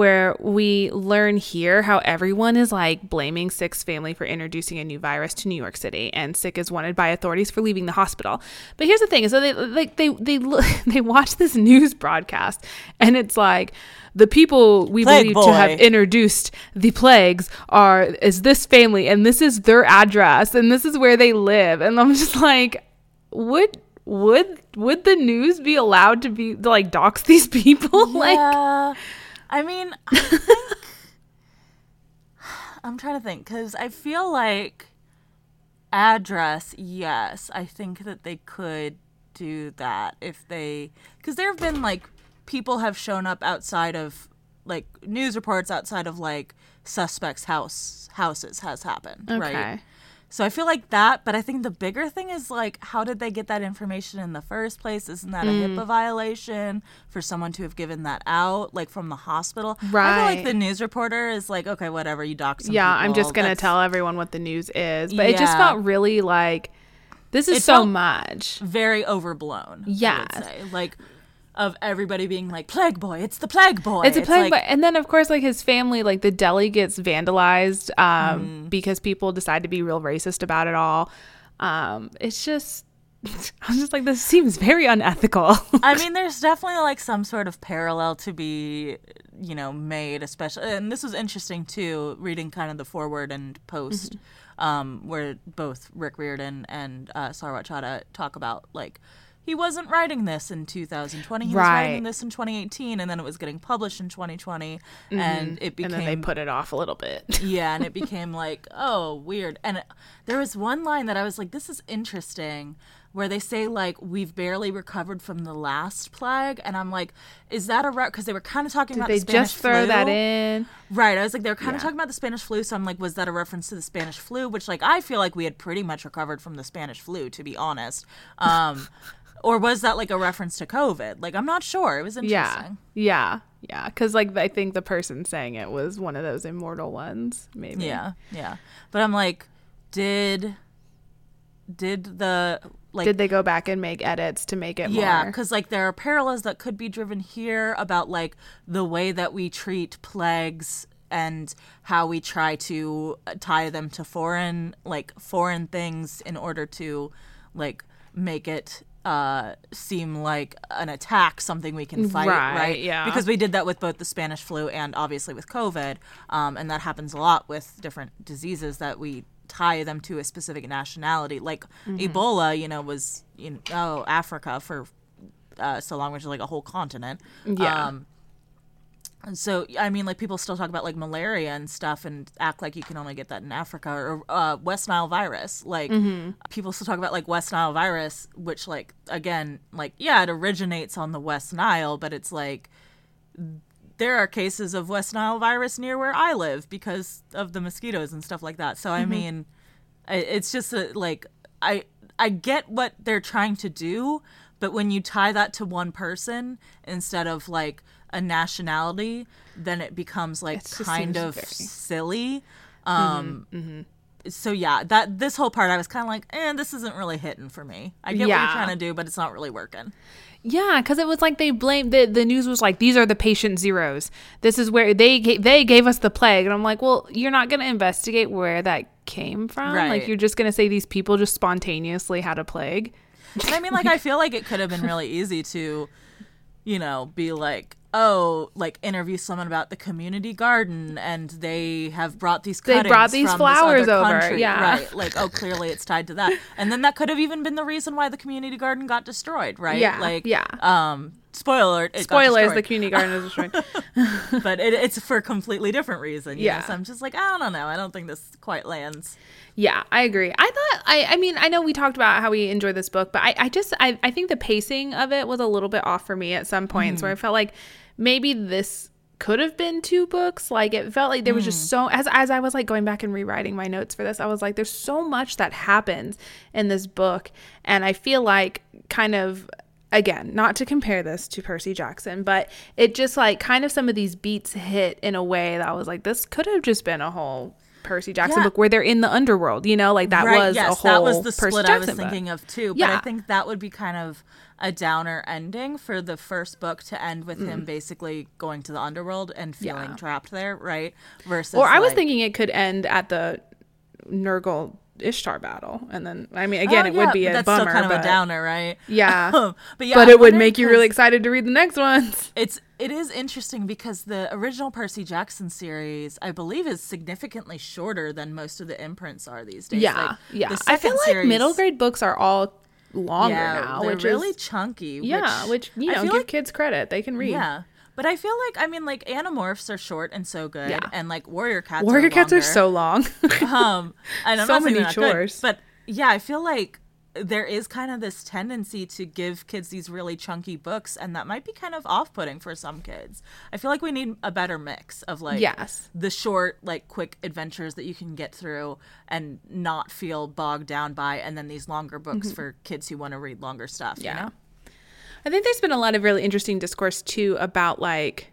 where we learn here how everyone is like blaming Sik's family for introducing a new virus to New York City, and Sik is wanted by authorities for leaving the hospital. But here's the thing: so they like they they (laughs) they watch this news broadcast, and it's like the people we Plague believe boy. to have introduced the plagues are is this family, and this is their address, and this is where they live, and I'm just like, would would would the news be allowed to be to like dox these people (laughs) like Yeah. I mean, I (laughs) think, (sighs) I'm trying to think because I feel like address, yes, I think that they could do that if they, because there have been like people have shown up outside of like news reports outside of like suspects' house houses has happened, right? So I feel like that, but I think the bigger thing is like, how did they get that information in the first place? Isn't that a Mm. HIPAA violation for someone to have given that out, like from the hospital? Right. I feel like the news reporter is like, okay, whatever, you dox yeah i'm just gonna that's tell everyone what the news is but it just Yeah. felt really like this is It so much very overblown. I Yes. would say. like of everybody being like, plague boy, it's the plague boy. it's a plague like, but and then of course like his family like the deli gets vandalized um Mm-hmm. because people decide to be real racist about it all um it's just (laughs) i was just like this seems very unethical (laughs) I (laughs) mean, there's definitely like some sort of parallel to be, you know, made, especially. And this was interesting too, reading kind of the forward and post, Mm-hmm. um, where both Rick Riordan and uh, Sarwat Chadda talk about like he wasn't writing this in 2020. He was writing this in 2018, and then it was getting published in 2020, and it became Mm-hmm. and then they put it off a little bit (laughs) yeah, and it (laughs) became like, oh, weird. And it- there was one line that I was like, this is interesting, where they say like we've barely recovered from the last plague, and I'm like, is that a because they were kind of talking did about they the Spanish just throw that flu. in Right. I was like, they were kind Yeah. of talking about the Spanish flu, so I'm like, was that a reference to the Spanish flu? Which like I feel like we had pretty much recovered from the Spanish flu, to be honest. Um, (laughs) or was that like a reference to COVID? Like I'm not sure. It was interesting. yeah yeah Yeah. because like i think the person saying it was one of those immortal ones maybe Yeah, yeah. But I'm like, did did the like did they go back and make edits to make it yeah, because like there are parallels that could be driven here about like the way that we treat plagues and how we try to uh, tie them to foreign like foreign things in order to like make it uh seem like an attack something we can fight Right, right, yeah. because we did that with both the spanish flu and obviously with covid um and that happens a lot with different diseases that we tie them to a specific nationality like Mm-hmm. ebola you know was you know oh africa for uh, so long which is like a whole continent Yeah. um and so I mean, like people still talk about like malaria and stuff, and act like you can only get that in Africa or uh, West Nile virus. Like Mm-hmm. people still talk about like West Nile virus, which like again, like yeah, it originates on the West Nile, but it's like there are cases of West Nile virus near where I live because of the mosquitoes and stuff like that. So I mean, it's just a, like I I get what they're trying to do, but when you tie that to one person instead of like a nationality, then it becomes like It kind of very- silly. Um so yeah, that this whole part I was kind of like, "Eh, this isn't really hitting for me." I get what you're trying to do, but it's not really working. Yeah, because it was like they blamed the the news was like these are the patient zeros. This is where they ga- they gave us the plague, and I'm like, well, you're not going to investigate where that came from. Like you're just going to say these people just spontaneously had a plague. And I mean, like, I (laughs) feel like it could have been really easy to, you know, be like, oh, like interview someone about the community garden, and they have brought these cuttings. They brought these from flowers over, country. yeah. right? Like, oh, clearly it's tied to that, and then that could have even been the reason why the community garden got destroyed, right? Yeah, like, yeah. um, spoiler it Spoilers: the community garden is destroyed. (laughs) (laughs) but it, it's for a completely different reason. you know? Yeah. So I'm just like, I don't know. I don't think this quite lands. Yeah, I agree. I thought I I mean, I know we talked about how we enjoy this book, but I, I just I, I think the pacing of it was a little bit off for me at some points where mm-hmm. I felt like maybe this could have been two books. Like it felt like there was just mm. so as as I was like going back and rewriting my notes for this, I was like, there's so much that happens in this book. And I feel like kind of again, not to compare this to Percy Jackson, but it just like kind of some of these beats hit in a way that I was like, this could have just been a whole Percy Jackson Yeah. book where they're in the underworld, you know, like that was a whole that was the Percy split Jackson I was book. thinking of too. But Yeah. I think that would be kind of a downer ending for the first book to end with him basically going to the underworld and feeling Mm. Yeah. trapped there, right? Versus, Or I was like- thinking it could end at the Nergal Ishtar battle, and then I mean, again, Oh, it yeah, would be but a that's bwould still kind of a downer, right? Yeah, Um, (laughs) but yeah, but it would make you really excited to read the next ones. It's it is interesting because the original Percy Jackson series, I believe, is significantly shorter than most of the imprints are these days. Yeah, Like, yeah. I feel like series- middle grade books are all longer yeah, now, which really is chunky. yeah, which you know, give like- kids credit; they can read. Yeah. But I feel like I mean like Animorphs are short and so good, Yeah. and like Warrior Cats. Warrior are Cats are so long. (laughs) um, and I'm so not many they're good, chores. but yeah, I feel like there is kind of this tendency to give kids these really chunky books, and that might be kind of off-putting for some kids. I feel like we need a better mix of like Yes. the short, like quick adventures that you can get through and not feel bogged down by, and then these longer books for kids who want to read longer stuff. Mm-hmm. Yeah. You know? I think there's been a lot of really interesting discourse too about like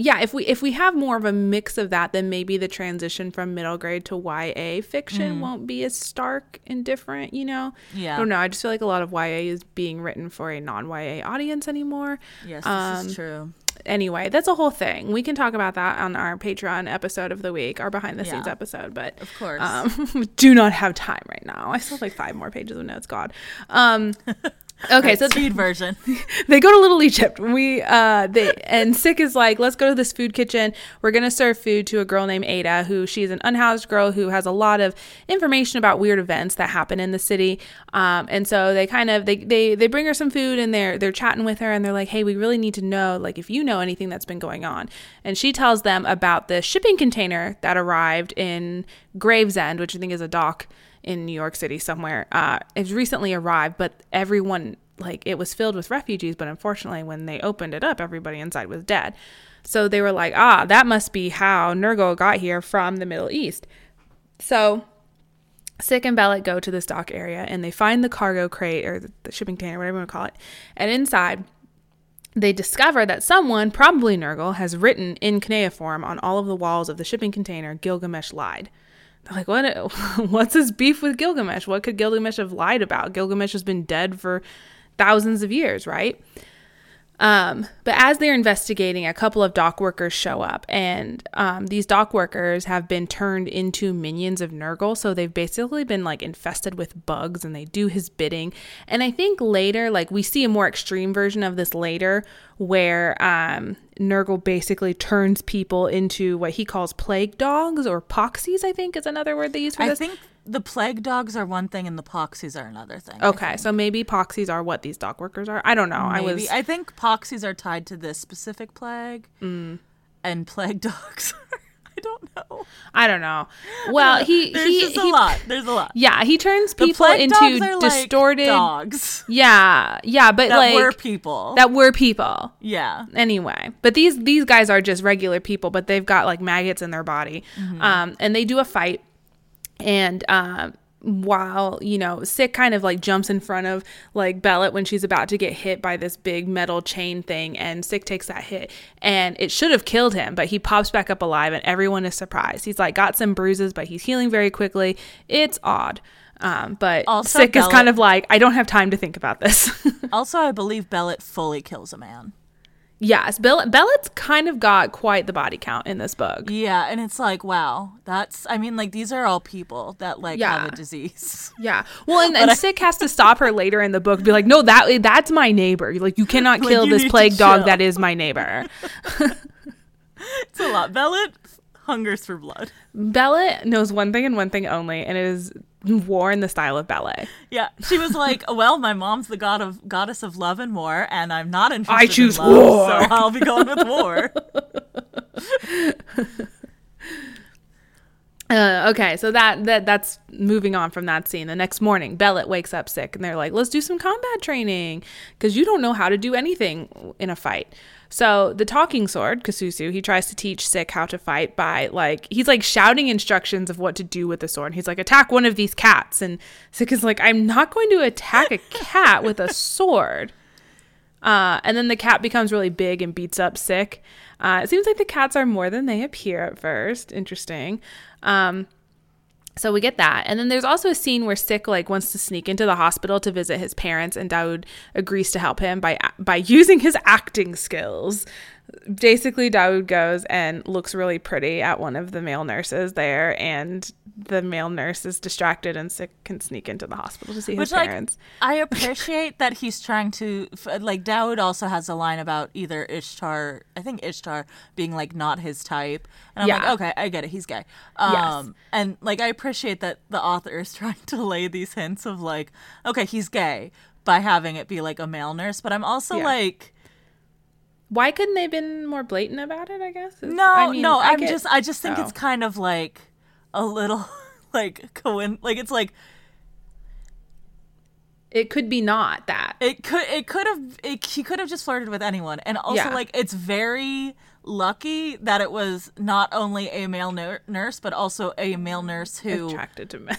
yeah, if we if we have more of a mix of that, then maybe the transition from middle grade to YA fiction won't be as stark and different, you know? Yeah. I don't know. I just feel like a lot of YA is being written for a non YA audience anymore. Yes, this Um, is true. Anyway, that's a whole thing. We can talk about that on our Patreon episode of the week, our behind the scenes Yeah. episode, but Of course. um, (laughs) do not have time right now. I still have like five more pages of notes. God. Um, (laughs) okay, so speed version. (laughs) they go to Little Egypt. We uh they and Sik is like, let's go to this food kitchen. We're gonna serve food to a girl named Ada, who she's an unhoused girl who has a lot of information about weird events that happen in the city. Um, and so they kind of they they they bring her some food and they're they're chatting with her and they're like, hey, we really need to know like if you know anything that's been going on. And she tells them about the shipping container that arrived in Gravesend, which I think is a dock in New York City somewhere. Uh, it's recently arrived, but everyone like it was filled with refugees, but unfortunately, when they opened it up, everybody inside was dead. So they were like, ah, that must be how Nergal got here from the Middle East. So Sik and Belet go to this dock area and they find the cargo crate or the- shipping container, whatever you want to call it. And inside, they discover that someone, probably Nergal, has written in cuneiform on all of the walls of the shipping container, Gilgamesh lied. Like, what? (laughs) What's his beef with Gilgamesh? What could Gilgamesh have lied about? Gilgamesh has been dead for thousands of years, right? Um, but as they're investigating, a couple of dock workers show up, and um, these dock workers have been turned into minions of Nergal. So they've basically been like infested with bugs, and they do his bidding. And I think later, like we see a more extreme version of this later, where um, Nergal basically turns people into what he calls plague dogs or poxies. I think is another word they use for I this. think the plague dogs are one thing and the poxies are another thing. Okay, so maybe poxies are what these dock workers are. I don't know. I Maybe. was I think poxies are tied to this specific plague, Mm. and plague (laughs) dogs. I don't know. I don't know. Well, he (laughs) There's he just a lot. There's a lot. Yeah, he turns people into distorted like dogs (laughs) Yeah, yeah, but that like were people. that were people. yeah. Anyway, but these these guys are just regular people, but they've got like maggots in their body, Mm-hmm. um, and they do a fight, and um, while you know, Sik kind of like jumps in front of like Belet when she's about to get hit by this big metal chain thing, and Sik takes that hit, and it should have killed him, but he pops back up alive, and everyone is surprised. He's like got some bruises, but he's healing very quickly. It's odd. Um, but Also, Sik is kind of like I don't have time to think about this. (laughs) Also, I believe Belet fully kills a man. Yes, Bell- Belet's kind of got quite the body count in this book. Yeah, and it's like, wow, that's. I mean, like these are all people that like Yeah. have a disease. (laughs) Yeah. Well, and, and Sik has to stop her later in the book, be like, "No, that that's my neighbor. Like, you cannot Like, kill you this plague dog that is my neighbor." (laughs) It's a lot. Belet hungers for blood. Belet knows one thing and one thing only, and it is war in the style of ballet. Yeah, she was like, (laughs) "Well, my mom's the god of goddess of love and war, and I'm not interested. I choose in love, war. so (laughs) I'll be going with war." (laughs) Uh, okay, so that that that's moving on from that scene. The next morning, Belet wakes up Sik, and they're like, "Let's do some combat training because you don't know how to do anything in a fight." So the talking sword, Kasusu, he tries to teach Sik how to fight by like he's like shouting instructions of what to do with the sword. He's like, "Attack one of these cats," and Sik is like, "I'm not going to attack a cat with a (laughs) sword." Uh, and then the cat becomes really big and beats up Sik. Uh, it seems like the cats are more than they appear at first. Interesting. Um, so we get that. And then there's also a scene where Sik like wants to sneak into the hospital to visit his parents and Daoud agrees to help him by by (laughs) using his acting skills. Basically Daoud goes and looks really pretty at one of the male nurses there and the male nurse is distracted and Sik can sneak into the hospital to see his Which, like, parents. I appreciate that he's trying to like. Daoud also has a line about either Ishtar, I think Ishtar being like not his type, and I'm Yeah. like, okay, I get it, he's gay. Um, and like I appreciate that the author is (laughs) trying to lay these hints of like, okay, he's gay by having it be like a male nurse, but I'm also Yeah. like, Why couldn't they have been more blatant about it, I guess? Is- no, I mean, no, I I'm get- just, I just think Oh. it's kind of like a little (laughs) like coin, like it's like it could be not that. It could it could have it, he could have just flirted with anyone, and also Yeah. like it's very lucky that it was not only a male nur- nurse but also a male nurse who attracted to men.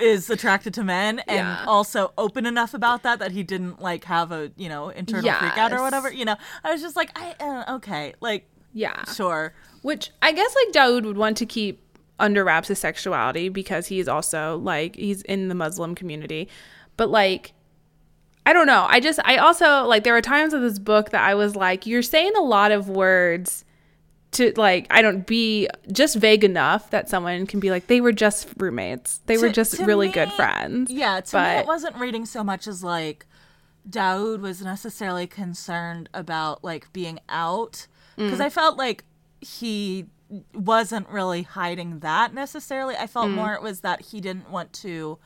Is attracted to men and Yeah. also open enough about that that he didn't like have a you know internal freak out or whatever. You know, I was just like, I uh, okay, like Yeah. sure, Which I guess like Daoud would want to keep under wraps his sexuality because he's also like he's in the Muslim community. But like I don't know. I just I also like there were times in this book that I was like you're saying a lot of words to like I don't be just vague enough that someone can be like they were just roommates. They were just really me- good friends. Yeah, to me, it wasn't reading so much as like Daoud was necessarily concerned about like being out because Mm. I felt like he wasn't really hiding that necessarily. I Mm. felt more it was that he didn't want to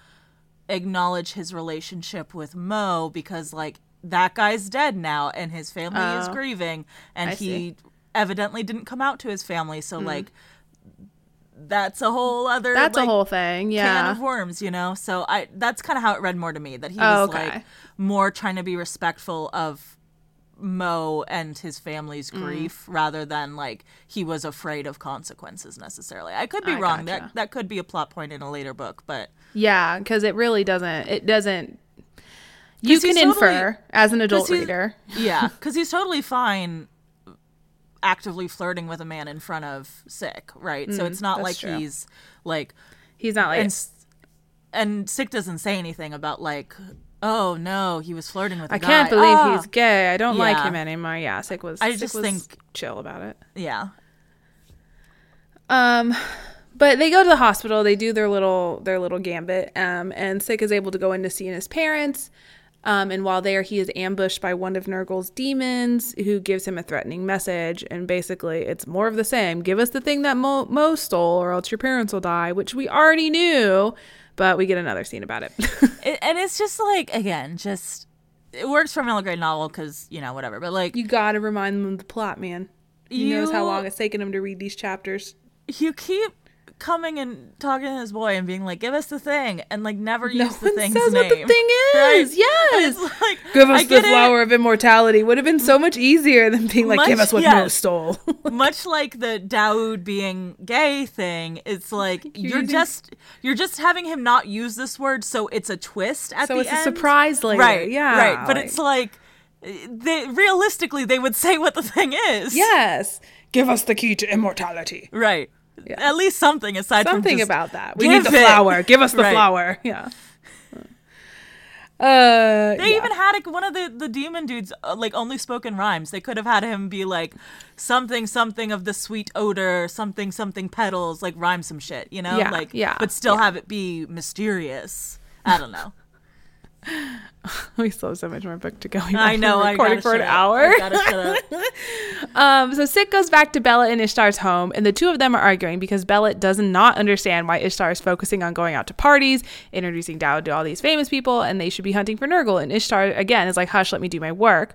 acknowledge his relationship with Mo because like that guy's dead now and his family is Oh. grieving and I he see. Mm. evidently didn't come out to his family so like that's a whole other That's like, a whole thing. Yeah can of worms, you know. So I that's kind of how it read more to me that he Oh, was okay. like more trying to be respectful of Mo and his family's Mm. grief rather than like he was afraid of consequences necessarily. I could be I wrong. gotcha. That that could be a plot point in a later book, but Yeah, because it really doesn't. It doesn't. you can he's totally- infer as an adult reader. yeah, because he's totally fine actively flirting with a man in front of Sik, right? so it's not Mm, like true. he's like He's not like and and Sik doesn't say anything about like oh no he was flirting with a I guy. I can't believe Ah. he's gay. I don't like him anymore. Yeah, Sik was. I Sik just was think- chill about it. yeah Um, but they go to the hospital. They do their little their little gambit. Um, and Sik is able to go in to see his parents. Um, and while there, he is ambushed by one of Nergal's demons, who gives him a threatening message. And basically, it's more of the same. Give us the thing that Mo, Mo stole, or else your parents will die, which we already knew. But we get another scene about it. (laughs) and it's just like again just it works for a middle grade novel because you know whatever but like you gotta remind them of the plot, man. He knows how long it's taken him to read these chapters. you keep coming and talking to this boy and being like give us the thing and like never No use the one thing's says name what the thing (laughs) Right? is. Yes. Like Give I us the get it. flower of immortality. Would have been so much easier than being like, give us what Mo stole. (laughs) much like the Daoud being gay thing, it's like (laughs) you're, using- just you're just having him not use this word, so it's a twist at So the it's a end. surprise later. right? Yeah, right. But like- it's like they realistically they would say what the thing is. yes. Give us the key to immortality. right. Yeah. At least something aside from Something about that. We need the it. flower. Give us the (laughs) Right. flower. (laughs) Yeah. Uh, They yeah. even had like, one of the, the demon dudes uh, like only spoken rhymes. They could have had him be like something something of the sweet odor, something something petals, like rhyme some shit, you know? Yeah, like yeah, but still yeah. have it be mysterious. I don't know. (laughs) we still have so much more book to go. We've I know. I recording for an up. hour. I gotta shut up. (laughs) Um, so Sik goes back to Bella and Ishtar's home, and the two of them are arguing because Bella does not understand why Ishtar is focusing on going out to parties, introducing Daoud to all these famous people, and they should be hunting for Nergal. And Ishtar again is like, "Hush, let me do my work."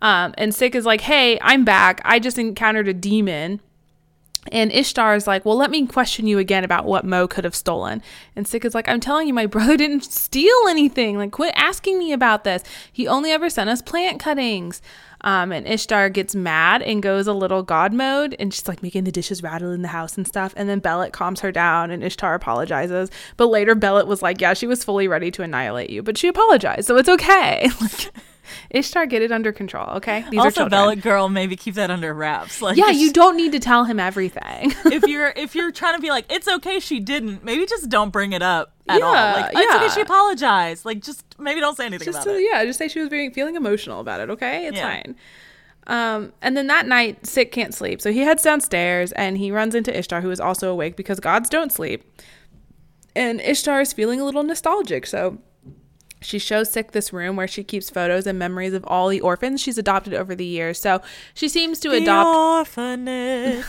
Um, and Sik is like, "Hey, I'm back. I just encountered a demon." And Ishtar is like, Well, let me question you again about what Mo could have stolen. And Sik is like, I'm telling you, my (laughs) brother didn't steal anything. Like, quit asking me about this. He only ever sent us plant cuttings. Um, and Ishtar gets mad and goes a little god mode, and she's like making the dishes rattle in the house and stuff. And then Belet calms her down, and Ishtar apologizes. But later, Belet was like, "Yeah, she was fully ready to annihilate you, but she apologized, so it's okay." (laughs) Like, (laughs) Ishtar, get it under control, okay? These also. Belet girl, maybe keep that under wraps. Like, yeah, you don't need to tell him everything. (laughs) if (laughs) you're if you're trying to be like, it's okay, she didn't. Maybe just don't bring it up at all. Yeah, Like, it's okay, she apologized. Like, just maybe don't say anything just about to- it. yeah, just say she was being feeling emotional about it. Okay, it's Yeah. fine. Um, and then that night, Sik can't sleep, so he heads downstairs and he runs into Ishtar, who is also awake because gods don't sleep. And Ishtar is feeling a little nostalgic, so she shows Sik this room where she keeps photos and memories of all the orphans she's adopted over the years. So she seems to The adopt. orphanage.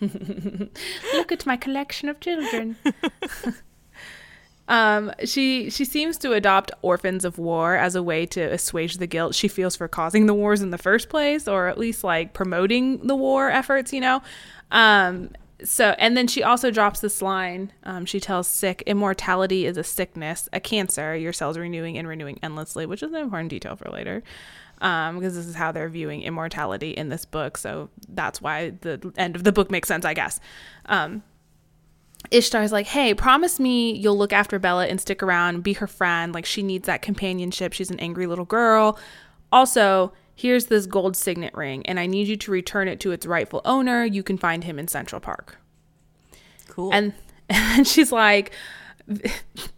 (laughs) Look at my collection of children. (laughs) um, she she seems to adopt orphans of war as a way to assuage the guilt she feels for causing the wars in the first place, or at least like promoting the war efforts. You know. Um, so and then she also drops this line. Um, she tells Sik, "Immortality is a sickness, a cancer. Your cells renewing and renewing endlessly," which is an important detail for later. Um, because this is how they're viewing immortality in this book, so that's why the end of the book makes sense, I guess. Um, Ishtar's like, hey, promise me you'll look after Bella and stick around, be her friend. Like, she needs that companionship. She's an angry little girl. Also, here's this gold signet ring, and I need you to return it to its rightful owner. You can find him in Central Park. Cool. And (laughs) and she's like,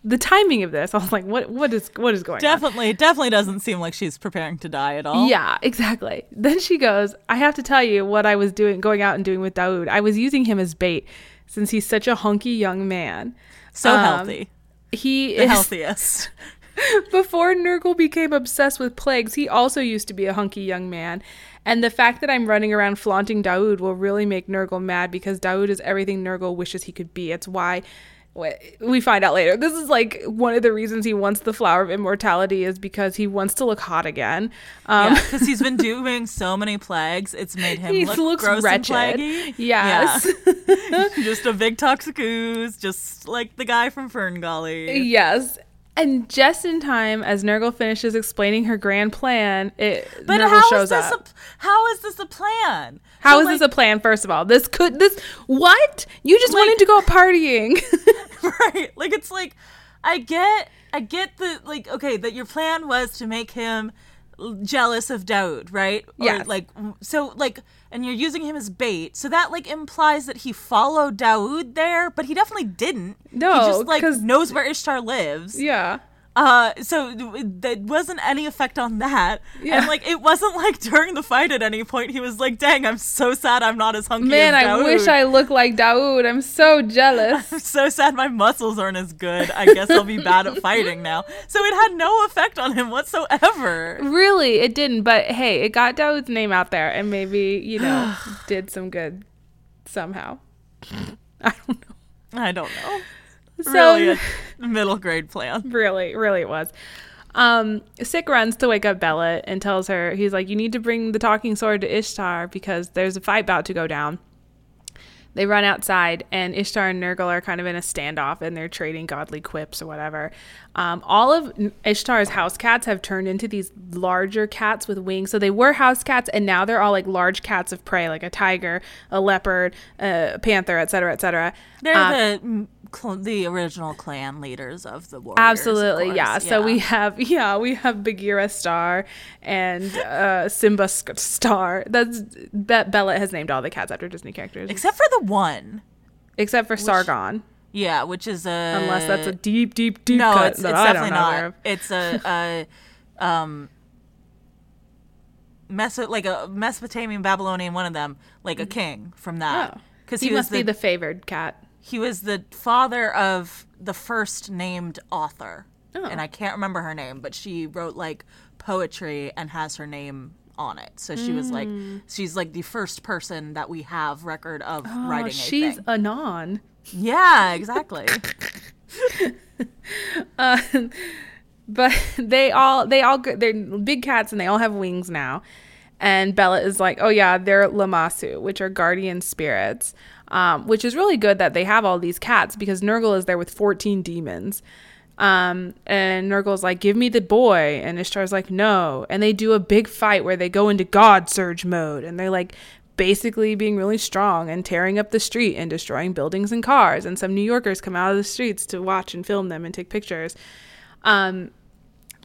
the timing of this, I was like, what what is what is going on? definitely, definitely doesn't seem like she's preparing to die at all. Yeah, exactly. Then she goes, I have to tell you what I was doing, going out and doing with Daoud. I was using him as bait since he's such a hunky young man. So Um, healthy. He The is (laughs) healthiest. (laughs) before Nergal became obsessed with plagues, he also used to be a hunky young man. And the fact that I'm running around flaunting Daoud will really make Nergal mad because Daoud is everything Nergal wishes he could be. It's why we find out later. This is like one of the reasons he wants the flower of immortality is because he wants to look hot again. Um, Yeah, because he's been (laughs) doing so many plagues, it's made him he look looks gross wretched. and plaggy. Yes. Yeah. (laughs) just a big toxic ooze, just like the guy from Fern Gully. Yes. And just in time, as Nergal finishes explaining her grand plan, it But Nergal how is shows this up. a how is this a plan? How So, is like, this a plan? First of all, this could this what you just Like- wanted to go partying. (laughs) (laughs) right? Like it's like I get I get the like okay that your plan was to make him jealous of Daoud, right? Or Yes. like so like and you're using him as bait. So that like implies that he followed Daoud there, but he definitely didn't. No, he just like knows where Ishtar lives. yeah. Uh, so th- there wasn't any effect on that, Yeah. and like it wasn't like during the fight at any point he was like, "Dang, I'm so sad I'm not as hunky." Man, as I wish I looked like Daoud. I'm so jealous. (laughs) I'm so sad my muscles aren't as good. I guess I'll be bad at fighting now. So it had no effect on him whatsoever. really, it didn't. But hey, it got Daoud's name out there and maybe, you know, (sighs) did some good somehow. I don't know. I don't know. So, really a middle grade plan. (laughs) really, really it was. Um, Sik runs to wake up Bella and tells her, he's like, you need to bring the talking sword to Ishtar because there's a fight about to go down. They run outside, and Ishtar and Nergal are kind of in a standoff, and they're trading godly quips or whatever. Um, all of Ishtar's house cats have turned into these larger cats with wings. So they were house cats, and now they're all like large cats of prey, like a tiger, a leopard, a panther, etc., etc. They're Um, the cl- the original clan leaders of the warriors. Absolutely, course. yeah. So we have (laughs) yeah, we have Bagheera Star and uh, Simba Star. That's that Bella has named all the cats after Disney characters, except for the one. except for Sargon, Yeah, which is a unless that's a deep, deep, deep no. cut It's, it's that I don't definitely not. It's a, (laughs) a um. Meso- like a Mesopotamian Babylonian one of them, like a king from that. Oh. Because He, he, was must be the favored cat. He was the father of the first named author Oh. and I can't remember her name, but she wrote like poetry and has her name on it. So she was like, she's like the first person that we have record of Mm. Oh, writing. a she's thing. Anon. yeah, exactly. (laughs) but they all they all they're big cats and they all have wings now and bella is like oh yeah they're lamassu which are guardian spirits um, which is really good that they have all these cats because nergal is there with 14 demons. Um, and nergal's like give me the boy. And ishtar's like no. And they do a big fight where they go into god surge mode and they're like basically being really strong and tearing up the street and destroying buildings and cars. And some new yorkers come out of the streets to watch and film them and take pictures. Um,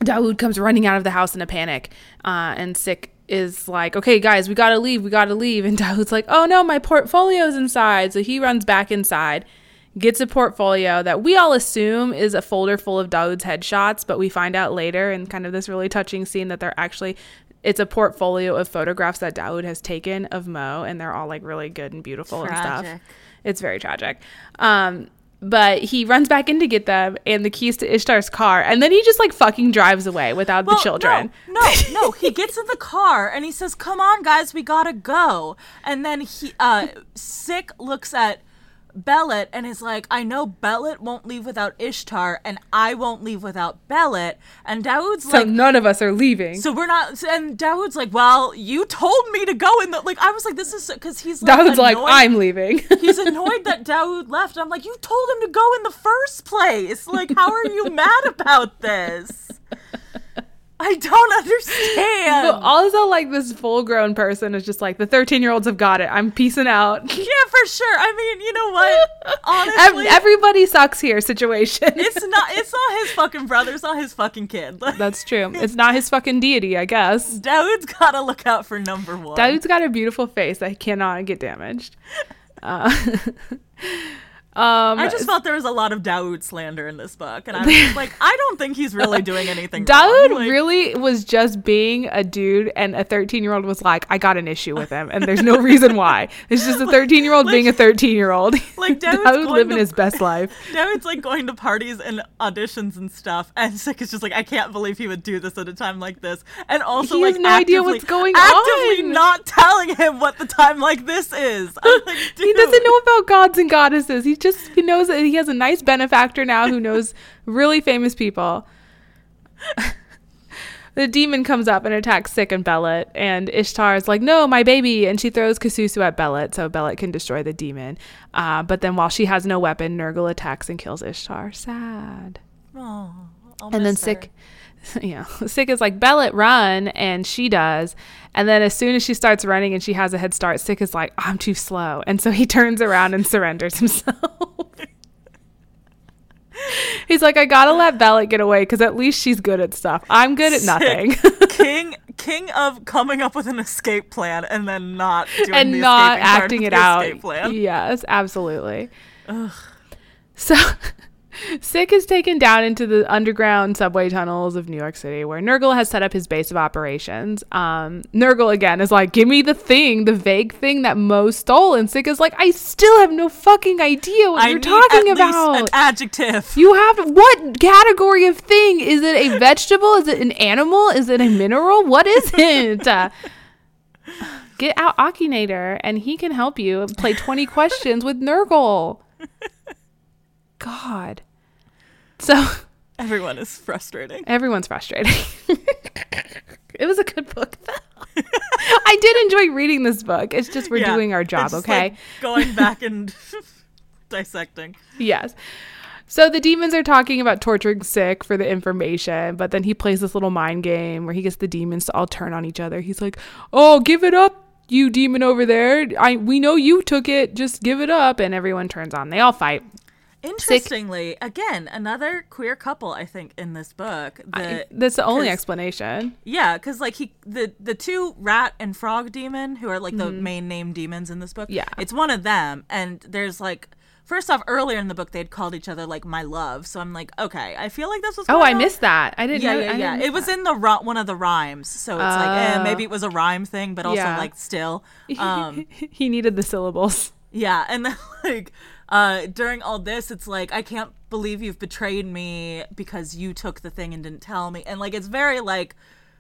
Daoud comes running out of the house in a panic, uh, and Sik is like, "Okay, guys, we gotta leave. We gotta leave." And (laughs) Daoud's like, "Oh no, my portfolio's inside." So he runs back inside, gets a portfolio that we all assume is a folder full of Daoud's headshots, but we find out later in kind of this really touching scene that they're actually it's a portfolio of photographs that Daoud has taken of Mo, and they're all like really good and beautiful and stuff. It's very tragic. Um, but he runs back in to get them and the keys to Ishtar's car, and then he just like fucking drives away without the children. No, no, no. He gets in the car and he says, "Come on, guys, we gotta go." And then he, uh, sik looks at Belet and is like, "I know Belet won't leave without Ishtar, and I won't leave without Bellet." And Daoud's So like, none of us are leaving. "So we're not." And Daoud's like, "Well, you told me to go And like." I was like, "This is because he's like, Daoud's like, I'm leaving. (laughs) He's (laughs) annoyed that Daoud left. I'm like, you told him to go in the first place. Like, how are you mad about this? I don't understand. but also, like this full-grown person is just like the 13-year-olds have got it. I'm peacing out. (laughs) yeah, for sure. I mean, you know what? (laughs) Honestly, Everybody sucks here. Situation. it's (laughs) not. It's not his fucking brother. It's not his fucking kid. Like, That's true. It's not his fucking deity, I guess. Daoud's gotta look out for number one. Daoud's got a beautiful face that cannot get damaged. Uh, um, I just felt there was a lot of Daoud slander in this book, and I was like, I don't think he's really doing anything. (laughs) Daoud. Like, really was just being a dude, and a 13 year old was like, I got an issue with him, and there's no reason why. It's just a (laughs) 13 year old being a 13 year old. Like, (laughs) Daoud's Daoud living to- his best life. It's like going to parties and auditions and stuff, and Sik is just like, I can't believe he would do this at a time like this, and also He like no idea what's going actively on. not telling him what the time like this is. Like, He doesn't know about gods and goddesses. He just he knows that he has a nice benefactor now who knows really famous people. the demon comes up and attacks Sik and Belet, and Ishtar is like, "No, my baby!" And she throws Kasusu at Belet so Belet can destroy the demon. Uh, but then, while she has no weapon, Nergal attacks and kills Ishtar. Sad. Oh, And then her. Sik, (laughs) yeah, Sik is like, Belet, run. And she does. And then as soon as she starts running and she has a head start, Sik is like, I'm too slow. And so he (laughs) turns around and surrenders himself. (laughs) He's like, I gotta let Belet get away because at least she's good at stuff. I'm good at nothing. (laughs) King king of coming up with an escape plan and then not doing and the not acting of it the out. escape plan. Yes, absolutely. So Sik is taken down into the underground subway tunnels of New York City where Nergal has set up his base of operations. Um, Nergal again is like, give me the thing, the vague thing that Mo stole. And Sik is like, I still have no fucking idea what I you're talking at least about. an adjective. you have what category of thing? Is it a (laughs) vegetable? Is it an animal? Is it a mineral? What is (laughs) it? Uh, get out Akinator and he can help you play 20 questions with Nergal. (laughs) God. So (laughs) Everyone is frustrating. everyone's frustrating. (laughs) it was a good book though. I did enjoy reading this book. It's just we're Yeah, doing our job, it's okay? like, going back and (laughs) dissecting. Yes. So the demons are talking about torturing Sik for the information, but then he plays this little mind game where he gets the demons to all turn on each other. He's like, "Oh, give it up, you demon over there. I we know you took it. Just give it up." And everyone turns on. They all fight. Interestingly, again, another queer couple. I think in this book. The, That's the only explanation. Yeah, because like he the the two rat and frog demon who are like the Mm-hmm. main name demons in this book. Yeah. it's one of them, and there's like. First off, earlier in the book, they'd called each other like "my love," so I'm like, okay, I feel like this was. Oh, I on. missed that. I didn't Yeah, know. yeah, yeah. It was that. in the ro- one of the rhymes, so it's like, eh, Oh. maybe it was a rhyme thing, but also Yeah. like still. (laughs) Um, he needed the syllables. Yeah, and then (laughs) like uh during all this it's like I can't believe you've betrayed me because you took the thing and didn't tell me. And like it's very like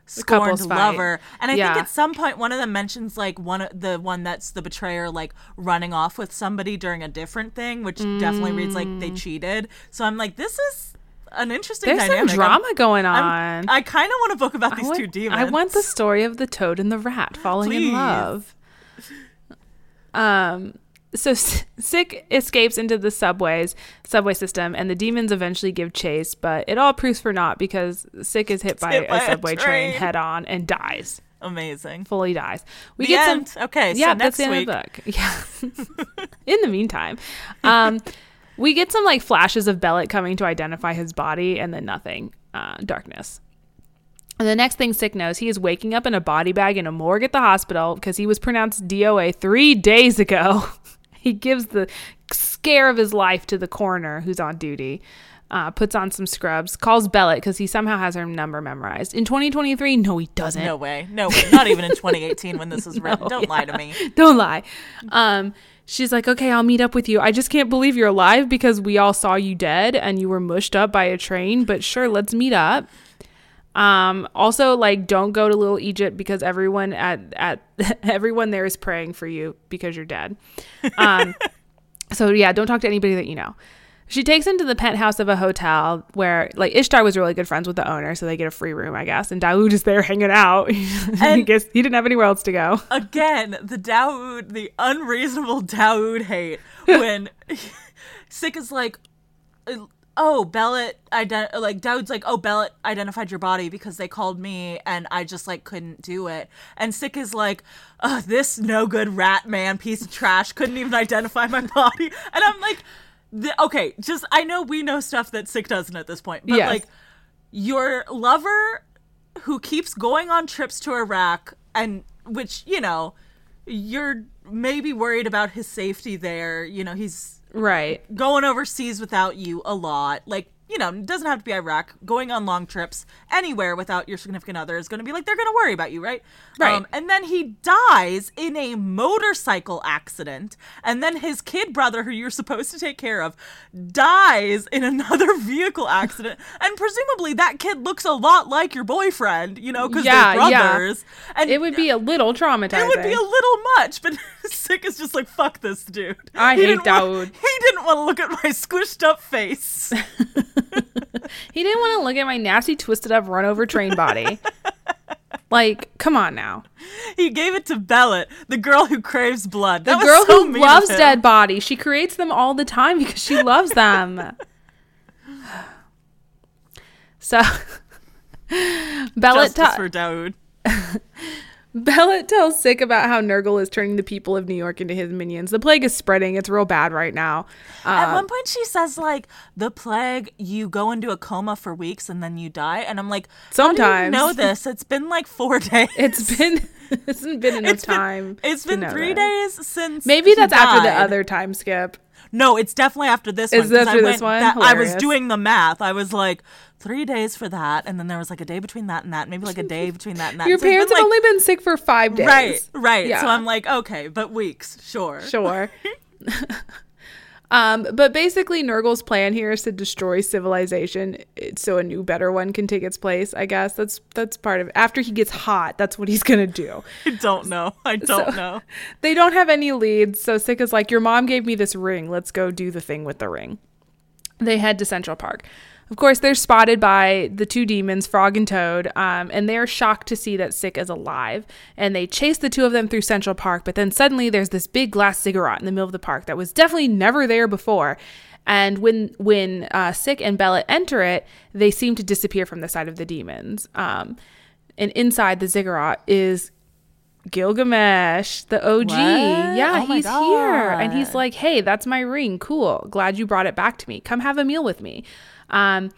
scorned fight. lover. And I Yeah. think at some point one of them mentions like one of the one that's the betrayer like running off with somebody during a different thing, which definitely reads like they cheated. So I'm like this is an interesting Mm. There's dynamic. some I'm- drama going I'm- on. I kind of want a book about these want, two demons. I want the story of the toad and the rat falling Please. in love. Um, so Sik escapes into the subways subway system, and the demons eventually give chase, but it all proves for naught because Sik is hit by, hit by a a subway train. train. head on and dies. amazing. Fully dies. We The get end. some. Okay, so yeah, next that's the end week. of the book. (laughs) Yeah. in the meantime, um, we get some like flashes of Belet coming to identify his body, and then nothing. Uh, darkness. And the next thing Sik knows, he is waking up in a body bag in a morgue at the hospital because he was pronounced DOA three days ago. (laughs) he gives the scare of his life to the coroner who's on duty, uh, puts on some scrubs, calls Belet because he somehow has her number memorized. In 2023, no, he doesn't. No way. No way. Not even in (laughs) 2018 when this was written. No, Don't lie to me. Don't lie. Um, she's like, okay, I'll meet up with you. I just can't believe you're alive because we all saw you dead and you were mushed up by a train. But sure, let's meet up. Um, also, like, don't go to Little Egypt because everyone at at (laughs) everyone there is praying for you because you're dead. Um, (laughs) so yeah, don't talk to anybody that you know. She takes him to the penthouse of a hotel where, like, Ishtar was really good friends with the owner, so they get a free room, I guess. And Daoud is there hanging out. (laughs) And- guess he didn't have anywhere else to go. Again, the Daoud, the unreasonable Daoud hate when Sik is like, oh, Belet, ident- like Daoud's like, oh, Belet identified your body because they called me and I just like couldn't do it. And Sik is like, oh, this no good rat man, piece of trash, couldn't even identify my body. (laughs) And I'm like, the, okay, just I know we know stuff that Sik doesn't at this point, but Yes. like your lover who keeps going on trips to Iraq and which, you know, you're maybe worried about his safety there. You know, he's Right. going overseas without you a lot. Like, you know, it doesn't have to be Iraq. Going on long trips anywhere without your significant other is going to be like, they're going to worry about you, right? Um, Right. and then he dies in a motorcycle accident. And then his kid brother, who you're supposed to take care of, dies in (laughs) another vehicle accident. and presumably that kid looks a lot like your boyfriend, you know, because Yeah, they're yeah. brothers. And It would be a little traumatizing. it would be a little much, but (laughs) (laughs) Sik is just like, fuck this dude. I He hate wa- he didn't want to look at my squished up face. (laughs) he didn't want to look at my nasty, twisted up, run over train body. (laughs) like, come on now. he gave it to Belet, the girl who craves blood. The That was girl so who loves dead bodies, she creates them all the time because she loves them. so, Belet, Justice ta- for Daoud. Belet tells Sik about how Nergal is turning the people of New York into his minions. The plague is spreading. It's real bad right now. At Uh, one point, she says like, "The plague, you go into a coma for weeks and then you die." And I'm like, "How do you Sometimes. know this? It's been like four (laughs) days. it's been (laughs) it hasn't been enough time. It's been- time. It's been three this. days since. Maybe that's after the other time skip. No, it's definitely after this Is one. it I after this went- one? that- I was doing the math. I was like, three days for that, and then there was like a day between that and that, maybe like a day (laughs) between that and that. Your So been, parents have like- only been sick for five days. Right, right. Yeah. So I'm like, okay, but weeks, sure. Sure. (laughs) (laughs) um, but basically, Nergal's plan here is to destroy civilization eh, so a new, better one can take its place. I guess that's that's part of. It. After he gets hot, that's what he's gonna do. I don't know. I don't know. They don't have any leads, so Sik is like, "Your mom gave me this ring. Let's go do the thing with the ring." They head to Central Park. Of course, they're spotted by the two demons, Frog and Toad, um, and they're shocked to see that Sik is alive. And they chase the two of them through Central Park, but then suddenly there's this big glass ziggurat in the middle of the park that was definitely never there before. And when when uh, Sik and Belet enter it, they seem to disappear from the sight of the demons. Um, and inside the ziggurat is Gilgamesh, the OG. What? Yeah, Oh he's here. And he's like, hey, that's my ring. Cool. Glad you brought it back to me. Come have a meal with me. Um,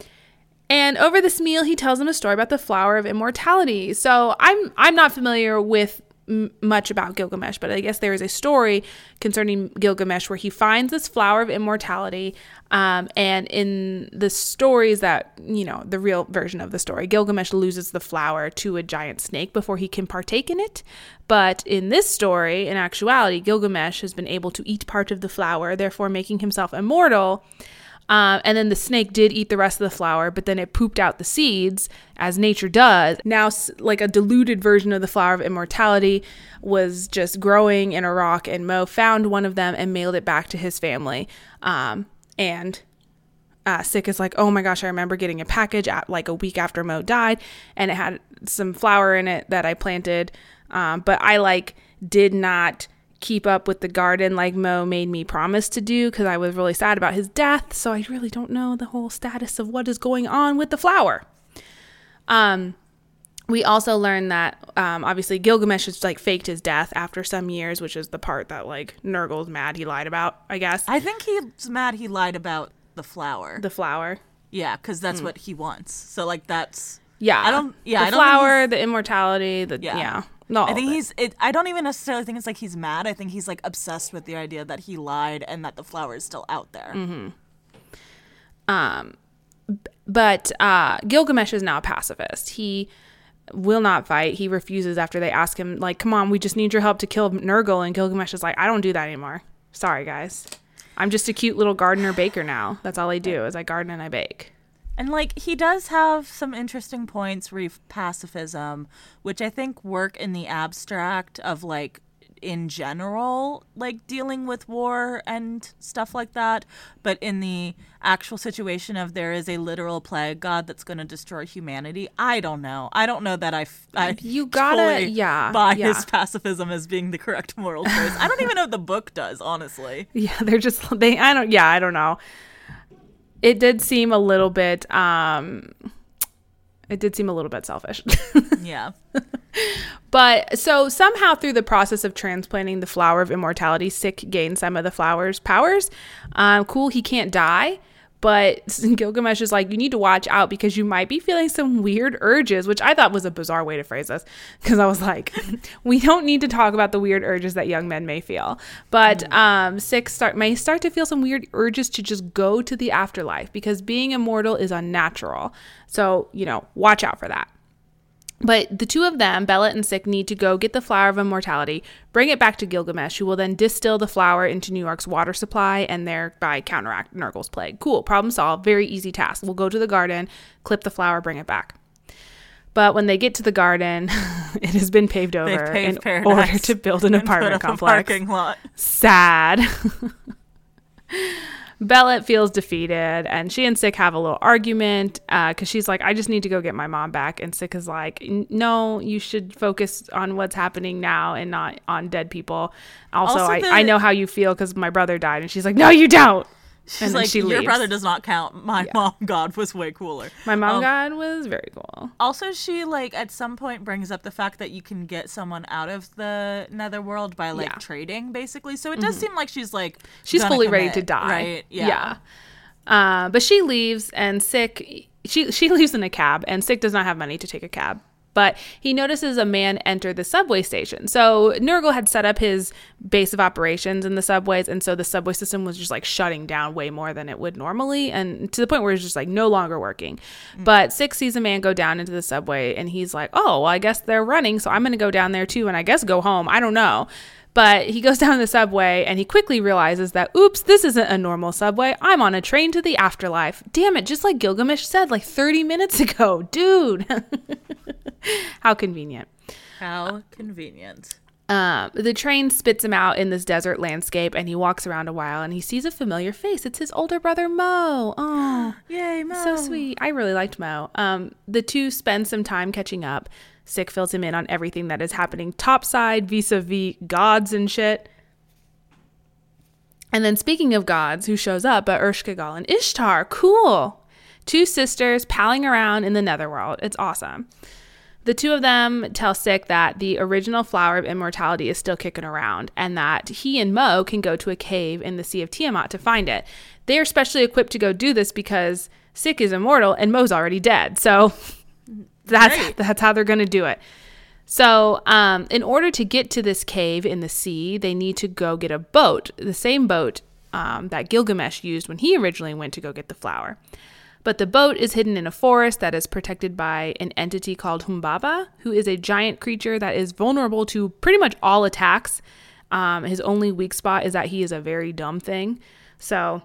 and over this meal, he tells him a story about the flower of immortality. So I'm I'm not familiar with m- much about Gilgamesh, but I guess there is a story concerning Gilgamesh where he finds this flower of immortality. Um, and in the stories that, you know, the real version of the story, Gilgamesh loses the flower to a giant snake before he can partake in it. But in this story, in actuality, Gilgamesh has been able to eat part of the flower, therefore making himself immortal. Um, and then the snake did eat the rest of the flower, but then it pooped out the seeds, as nature does. Now, like a diluted version of the flower of immortality was just growing in a rock, and Mo found one of them and mailed it back to his family. Um, and uh, Sik is like, oh my gosh, I remember getting a package at like a week after Mo died, and it had some flower in it that I planted, um, but I like did not keep up with the garden like Mo made me promise to do because I was really sad about his death. So I really don't know the whole status of what is going on with the flower. Um, we also learned that um, obviously Gilgamesh has like faked his death after some years, which is the part that like Nergal's mad he lied about. I guess I think he's mad he lied about the flower. the flower. yeah, because that's what he wants. So like that's Yeah, I don't- yeah, the I flower, the immortality, the yeah, Yeah. No. I think he's. It, I don't even necessarily think it's like he's mad. I think he's like obsessed with the idea that he lied and that the flower is still out there. Mm-hmm. Um, but uh, Gilgamesh is now a pacifist. He will not fight. He refuses after they ask him, like, "Come on, we just need your help to kill Nergal." And Gilgamesh is like, "I don't do that anymore. Sorry, guys. I'm just a cute little gardener baker now. That's all I do is I garden and I bake." And like he does have some interesting points re pacifism, which I think work in the abstract of like in general, like dealing with war and stuff like that. But in the actual situation of there is a literal plague god that's going to destroy humanity, I don't know. I don't know that I, f- I You gotta- yeah, buy yeah. his pacifism as being the correct moral choice. I don't even know if the book does, honestly. (laughs) Yeah, they're just they. I don't. Yeah, I don't know. It did seem a little bit. um It did seem a little bit selfish. (laughs) Yeah. But so somehow through the process of transplanting the flower of immortality, Sik gained some of the flower's powers. Um, cool, he can't die. But (laughs) Gilgamesh is like, you need to watch out because you might be feeling some weird urges, which I thought was a bizarre way to phrase this. Because I was like, (laughs) we don't need to talk about the weird urges that young men may feel. But um, Sik start may start to feel some weird urges to just go to the afterlife because being immortal is unnatural. So, you know, watch out for that. But the two of them, Belet and Sik, need to go get the flower of immortality, bring it back to Gilgamesh, who will then distill the flower into New York's water supply and thereby counteract Nergal's plague. Cool, problem solved. Very easy task. We'll go to the garden, clip the flower, bring it back. But when they get to the garden, (laughs) it has been paved over in order to build an apartment complex. parking lot. Sad. (laughs) Belet feels defeated, and she and Sik have a little argument uh, because she's like, "I just need to go get my mom back," and Sik is like, "No, you should focus on what's happening now and not on dead people." Also, Also, I, I know how you feel because my brother died, and she's like, "No, you don't." She's and like, she your leaves. brother does not count. My mom god was way cooler. My mom Um, god was very cool. Also, she like at some point brings up the fact that you can get someone out of the netherworld by like Yeah. Mm-hmm. trading, basically. So it does seem like she's like She's fully ready to die. right? Yeah. Yeah. Uh, but she leaves, and Sik she she (laughs) leaves in a cab, and Sik does not have money to take a cab. But he notices a man enter the subway station. So Nergal had set up his base of operations in the subways, and so the subway system was just like shutting down way more than it would normally, and to the point where it's just like no longer working. Mm. But Sik sees a man go down into the subway, and he's like, "Oh, well, I guess they're running, so I'm going to go down there too, and I guess go home. I don't know." But he goes (laughs) down the subway and he quickly realizes that, oops, this isn't a normal subway. I'm on a train to the afterlife. Damn it, just like Gilgamesh said like 30 minutes ago. (laughs) Dude. (laughs) How convenient. How convenient. Um, the train spits him out in this desert landscape and he walks around a while and he sees a familiar face. It's his older brother, Mo. Oh. (gasps) Yay, Mo. So sweet. I really liked Mo. Um, the two spend some time catching up. Sik fills him in on everything that is happening topside vis a vis gods and shit. And then speaking of gods, who shows up but Ereshkigal and Ishtar. Cool. Two sisters palling around in the netherworld. It's awesome. The two of them tell Sik that the original flower of immortality is still kicking around and that he and Mo can go to a cave in the Sea of Tiamat to find it. They are specially equipped to go do this because Sik is immortal and Mo's already dead. So (laughs) that's Great. that's how they're going to do it. So, um, in order to get to this cave in the sea, they need to go get a boat, the same boat um, that Gilgamesh used when he originally went to go get the flower. But the boat is hidden in a forest that is protected by an entity called Humbaba, who is a giant creature that is vulnerable to pretty much all attacks. Um, his only weak spot is that he is a very dumb thing. So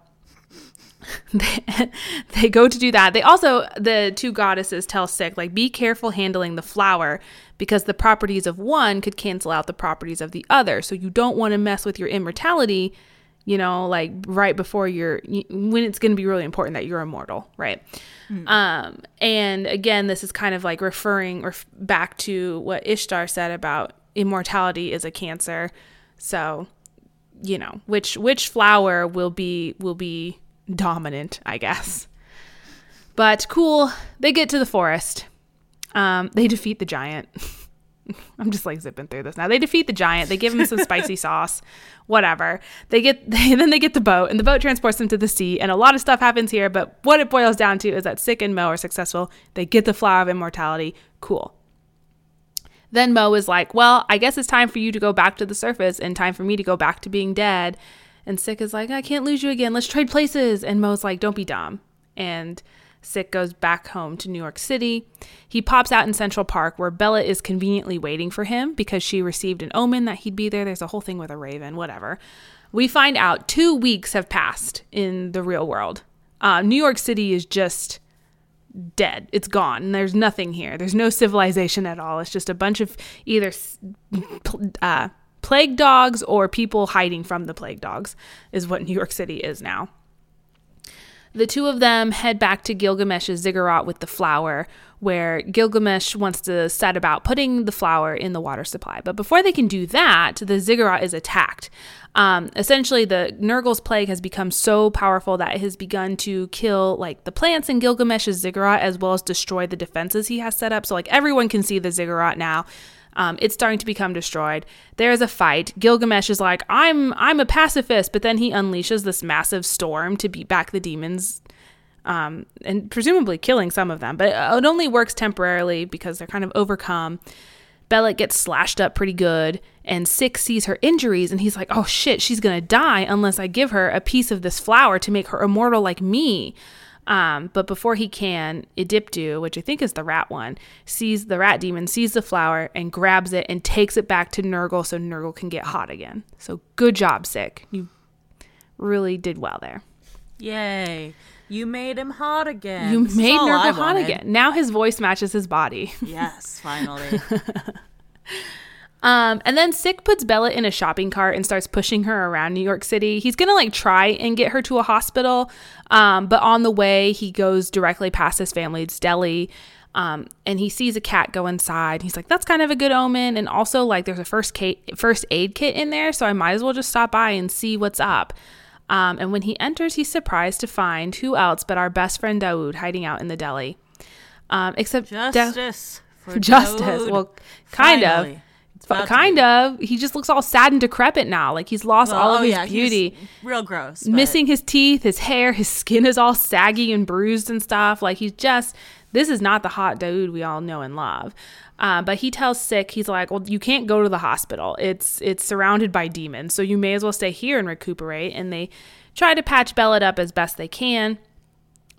(laughs) they, they go to do that. They also, the two goddesses tell Sik, like, be careful handling the flower because the properties of one could cancel out the properties of the other. So you don't want to mess with your immortality, you know, like right before you're, when it's going to be really important that you're immortal, right? Mm. Um, and again, this is kind of like referring ref- back to what Ishtar said about immortality is a cancer. So, you know, which which flower will be will be dominant, I guess. But cool, they get to the forest. Um, they defeat the giant. (laughs) I'm just like zipping through this now. They defeat the giant. They give him some spicy (laughs) sauce, whatever. They get (laughs) they, then they get the boat, and the boat transports them to the sea. And a lot of stuff happens here, but what it boils down to is that Sik and Mo are successful. They get the flower of immortality. Cool. Then Mo is like, "Well, I guess it's time for you to go back to the surface, and time for me to go back to being dead." And Sik is like, I can't lose you again. Let's trade places. And Mo's like, don't be dumb. And Sik goes back home to New York City. He pops out in Central Park where Bella is conveniently waiting for him because she received an omen that he'd be there. There's a whole thing with a raven, whatever. We find out two weeks have passed in the real world. Uh, New York City is just dead. It's gone. There's nothing here. There's no civilization at all. It's just a bunch of either (laughs) uh, plague dogs or people hiding from the plague dogs, is what New York City is now. The two of them head back to Gilgamesh's ziggurat with the flower, where Gilgamesh wants to set about putting the flower in the water supply. But before they can do that, the ziggurat is attacked. Um, essentially, the Nergal's plague has become so powerful that it has begun to kill like the plants in Gilgamesh's ziggurat as well as destroy the defenses he has set up. So like everyone can see the ziggurat now. Um, it's starting to become destroyed. There's a fight. Gilgamesh is like, "I'm I'm a pacifist," but then he unleashes this massive storm to beat back the demons, um, and presumably killing some of them. But it only works temporarily because they're kind of overcome. Belet gets slashed up pretty good, and Sik sees her injuries, and he's like, "Oh shit, she's gonna die unless I give her a piece of this flower to make her immortal like me." Um, but before he can, Idiptu, which I think is the rat one, sees the rat demon, sees the flower, and grabs it and takes it back to Nergal so Nergal can get hot again. So good job, Sik. You really did well there. Yay. You made him hot again. You this made Nergal hot again. Now his voice matches his body. Yes, finally. (laughs) Um, and then Sik puts Bella in a shopping cart and starts pushing her around New York City. He's gonna like try and get her to a hospital, um, but on the way he goes directly past his family's deli. Um, and he sees a cat go inside. He's like, "That's kind of a good omen." And also, like, there's a first first aid kit in there, so I might as well just stop by and see what's up. Um, and when he enters, he's surprised to find who else but our best friend Daoud hiding out in the deli. Um, except justice, da- (laughs) justice. Well, kind Finally. of kind of. He just looks all sad and decrepit now. Like he's lost well, all of oh, his yeah, beauty. real gross. But. Missing his teeth, his hair, his skin is all saggy and bruised and stuff. Like he's just. This is not the hot dude we all know and love. Uh, but he tells Sik, he's like, "Well, you can't go to the hospital. It's it's surrounded by demons, so you may as well stay here and recuperate." And they try to patch Belet up as best they can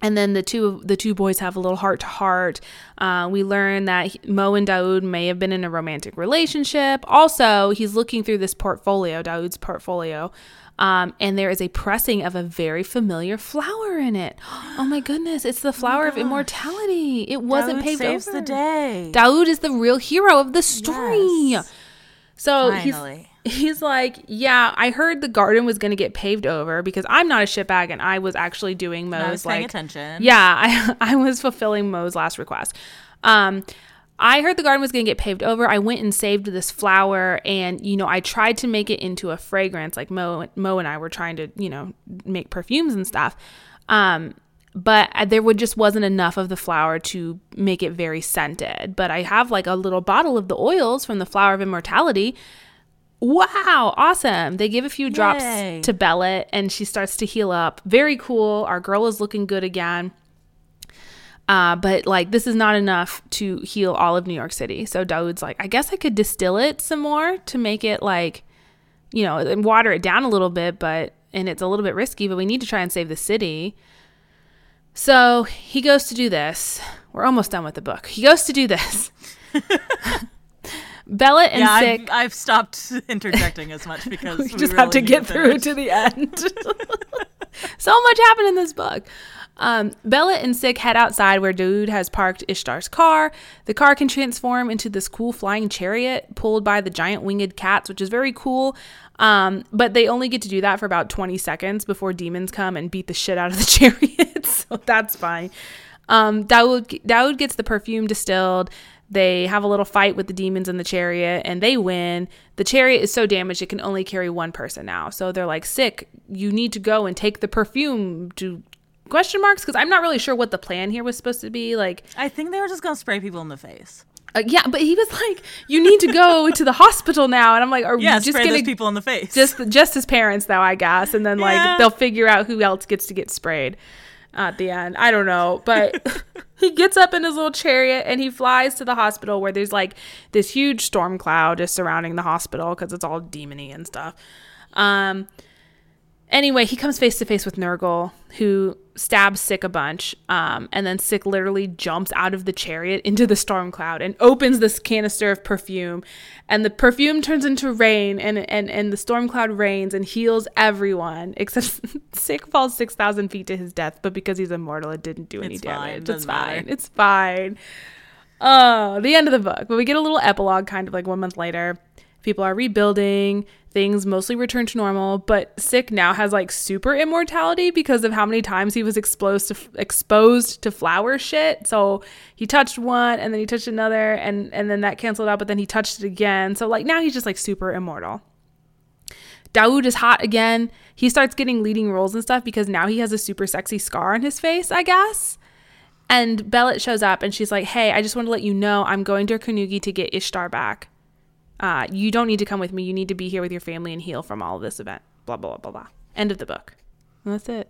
and then the two the two boys have a little heart to heart. Uh, we learn that Mo and Daoud may have been in a romantic relationship. Also, he's looking through this portfolio, Daoud's portfolio, um, and there is a pressing of a very familiar flower in it. (gasps) Oh my goodness! It's the flower oh of immortality. It wasn't Daoud paved saves over. the day. Daoud is the real hero of the story. Yes. So Finally. he's he's like, yeah, I heard the garden was going to get paved over because I'm not a shitbag and I was actually doing Mo's I was like attention. Yeah, (laughs) I I was fulfilling Mo's last request. Um, I heard the garden was going to get paved over. I went and saved this flower, and you know, I tried to make it into a fragrance. Like Mo, Mo and I were trying to, you know, make perfumes and stuff. Um, but there would just wasn't enough of the flower to make it very scented. But I have like a little bottle of the oils from the flower of immortality. Wow, awesome. They give a few drops Yay. to Belet and she starts to heal up. Very cool. Our girl is looking good again. Uh, but like this is not enough to heal all of New York City. So Daoud's like, I guess I could distill it some more to make it like, you know, and water it down a little bit, but and it's a little bit risky, but we need to try and save the city. So he goes to do this. We're almost done with the book. He goes to do this. (laughs) Belet and yeah, Sik. I've, I've stopped (laughs) interjecting as much (laughs) because we we just really have to get through to the end. (laughs) so much happened in this book. Um, Belet and Sik head outside where Daoud has parked Ishtar's car. The car can transform into this cool flying chariot pulled by the giant winged cats, which is very cool. Um, but they only get to do that for about 20 seconds before demons come and beat the shit out of the chariot. so that's fine. Um, Daoud, Daoud gets the perfume distilled. They have a little fight with the demons in the chariot and they win. The chariot is so damaged it can only carry one person now. So they're like, sik, you need to go and take the perfume to question marks because I'm not really sure what the plan here was supposed to be. Like, I think they were just gonna spray people in the face. uh, yeah, but he was like, you need to go to the hospital now. And I'm like, are Yeah, we just gonna people in the face. just just his parents though, I guess, and then like they'll figure out who else gets to get sprayed at the end. I don't know, but (laughs) he gets up in his little chariot and he flies to the hospital where there's like this huge storm cloud just surrounding the hospital because it's all demony and stuff. Um. Anyway, he comes face to face with Nergal, who stabs Sik a bunch, um, and then Sik literally jumps out of the chariot into the storm cloud and opens this canister of perfume, and the perfume turns into rain, and and and the storm cloud rains and heals everyone (laughs) except Sik falls six thousand feet to his death, but because he's immortal, it didn't do any It's fine, damage. It's doesn't matter. fine. It's fine. Oh, the end of the book. But we get a little epilogue kind of like one month later. People are rebuilding. Things mostly return to normal, but Sik now has like super immortality because of how many times he was exposed to exposed to flower shit. So he touched one and then he touched another and and then that canceled out, but then he touched it again. So like now he's just like super immortal. Daoud is hot again. He starts getting leading roles and stuff because now he has a super sexy scar on his face, I guess. And Belet shows up and she's like, Hey, I just want to let you know I'm going to Carnegie to get Ishtar back. Uh, you don't need to come with me. You need to be here with your family and heal from all of this event. Blah, blah, blah, blah, blah. End of the book. And that's it.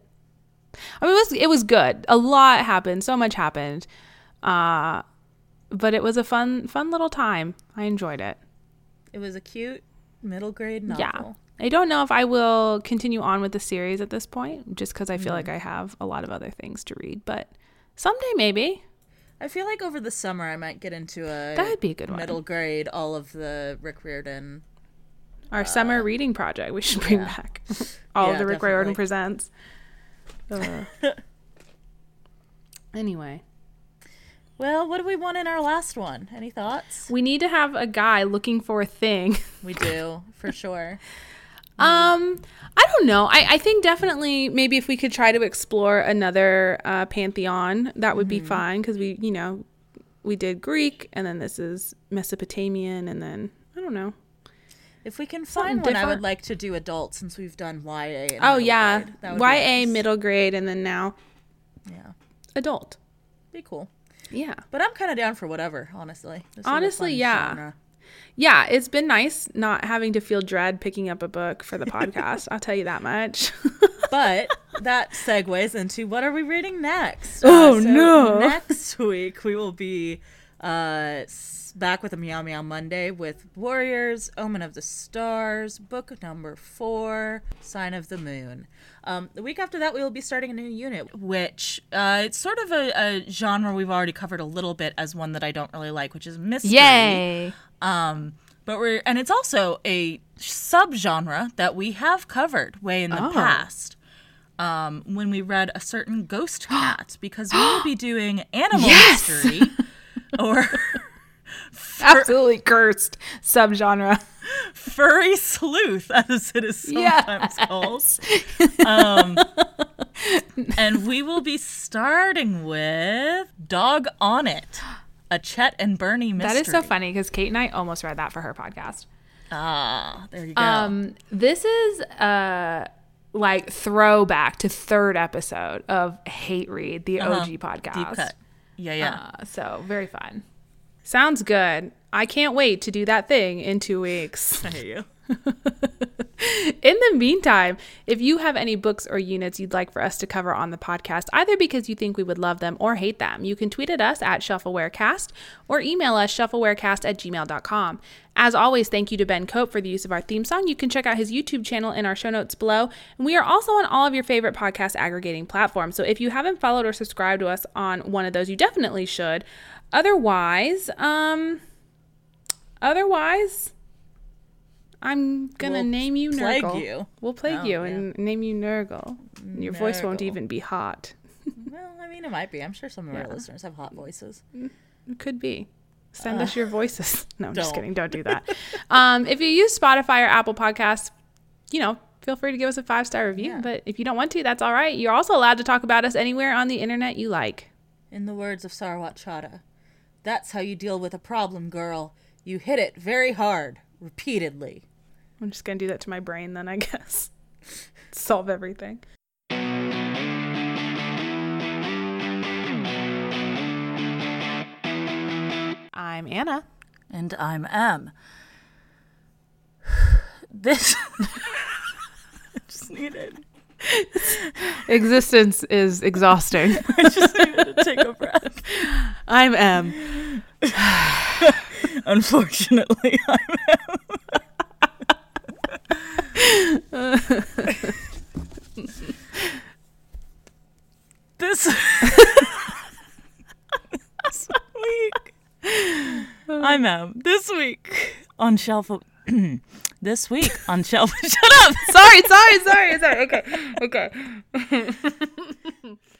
I mean, it was, it was good. A lot happened. So much happened. Uh, but it was a fun, fun little time. I enjoyed it. it was a cute middle grade novel. Yeah. I don't know if I will continue on with the series at this point, just because I feel like I have a lot of other things to read. But someday, maybe. I feel like over the summer I might get into a That would be a good one. middle grade all of the Rick Riordan. Our summer reading project we should bring Uh, yeah. back. (laughs) All of the Rick Riordan presents. (laughs) Anyway, Well, what do we want in our last one? Any thoughts? we need to have a guy looking for a thing. We do, for sure. (laughs) Um, I don't know. I, I think definitely maybe if we could try to explore another uh, pantheon, that would be Mm-hmm. fine because we, you know, we did Greek and then this is Mesopotamian and then I don't know. If we can Something find one, I would like to do adult since we've done YA. And Oh yeah, grade. That would YA nice. middle grade and then now Yeah, adult. be cool. Yeah. But I'm kind of down for whatever, honestly. This Honestly, yeah. genre. Yeah, it's been nice not having to feel dread picking up a book for the podcast. I'll tell you that much. (laughs) But that segues into what are we reading next? Oh, no. Next week we will be uh, back with a Meow Meow Monday with Warriors, Omen of the Stars, book number four, Sign of the Moon. Um, the week after that, we will be starting a new unit, which uh, it's sort of a, a genre we've already covered a little bit as one that I don't really like, which is mystery. Um, but we're and it's also a subgenre that we have covered way in the Oh. past. Um, when we read a certain ghost (gasps) cat, because we will be (gasps) doing animal Yes! mystery (laughs) or (laughs) Absolutely cursed subgenre. (laughs) furry sleuth, as it is sometimes called. Um, and we will be starting with Dog on It, a Chet and Bernie mystery. That is so funny because Kate and I almost read that for her podcast. Ah, there you go. Um, this is a like throwback to third episode of Hate Read, the OG podcast. Uh-huh. Deep cut. Yeah, yeah. Uh, so very fun. Sounds good. I can't wait to do that thing in two weeks. (laughs) I hear you. (laughs) In the meantime, if you have any books or units you'd like for us to cover on the podcast, either because you think we would love them or hate them, you can tweet at us at ShufflewareCast or email us shufflewarecast at gmail.com. As always, thank you to Ben Cope for the use of our theme song. You can check out his YouTube channel in our show notes below. And we are also on all of your favorite podcast aggregating platforms. So if you haven't followed or subscribed to us on one of those, you definitely should. Otherwise, um, otherwise, I'm gonna We'll name you plague Nergal. you. We'll plague Oh, you yeah. and name you Nergal. Your voice won't even be hot. Well, I mean, it might be. I'm sure some of Yeah. our listeners have hot voices. It could be. Send us your voices. (laughs) No, I'm just kidding. Don't do that. (laughs) um, if you use Spotify or Apple Podcasts, you know, feel free to give us a five star review. Yeah. But if you don't want to, that's all right. You're also allowed to talk about us anywhere on the internet you like. In the words of Sarwat Chadda, that's how you deal with a problem, girl. You hit it very hard, repeatedly. I'm just gonna do that to my brain then, I (laughs) guess. Solve everything. I'm Anna. And I'm Em. (sighs) This. I (laughs) just needed. (laughs) Existence is exhausting. I just needed to take a breath. I'm Em. (sighs) Unfortunately, I'm this, (laughs) this week. I'm Em. This week on shelf. (clears throat) This week on shelf. (laughs) Shut up. sorry, sorry, sorry, sorry. Okay, okay. (laughs)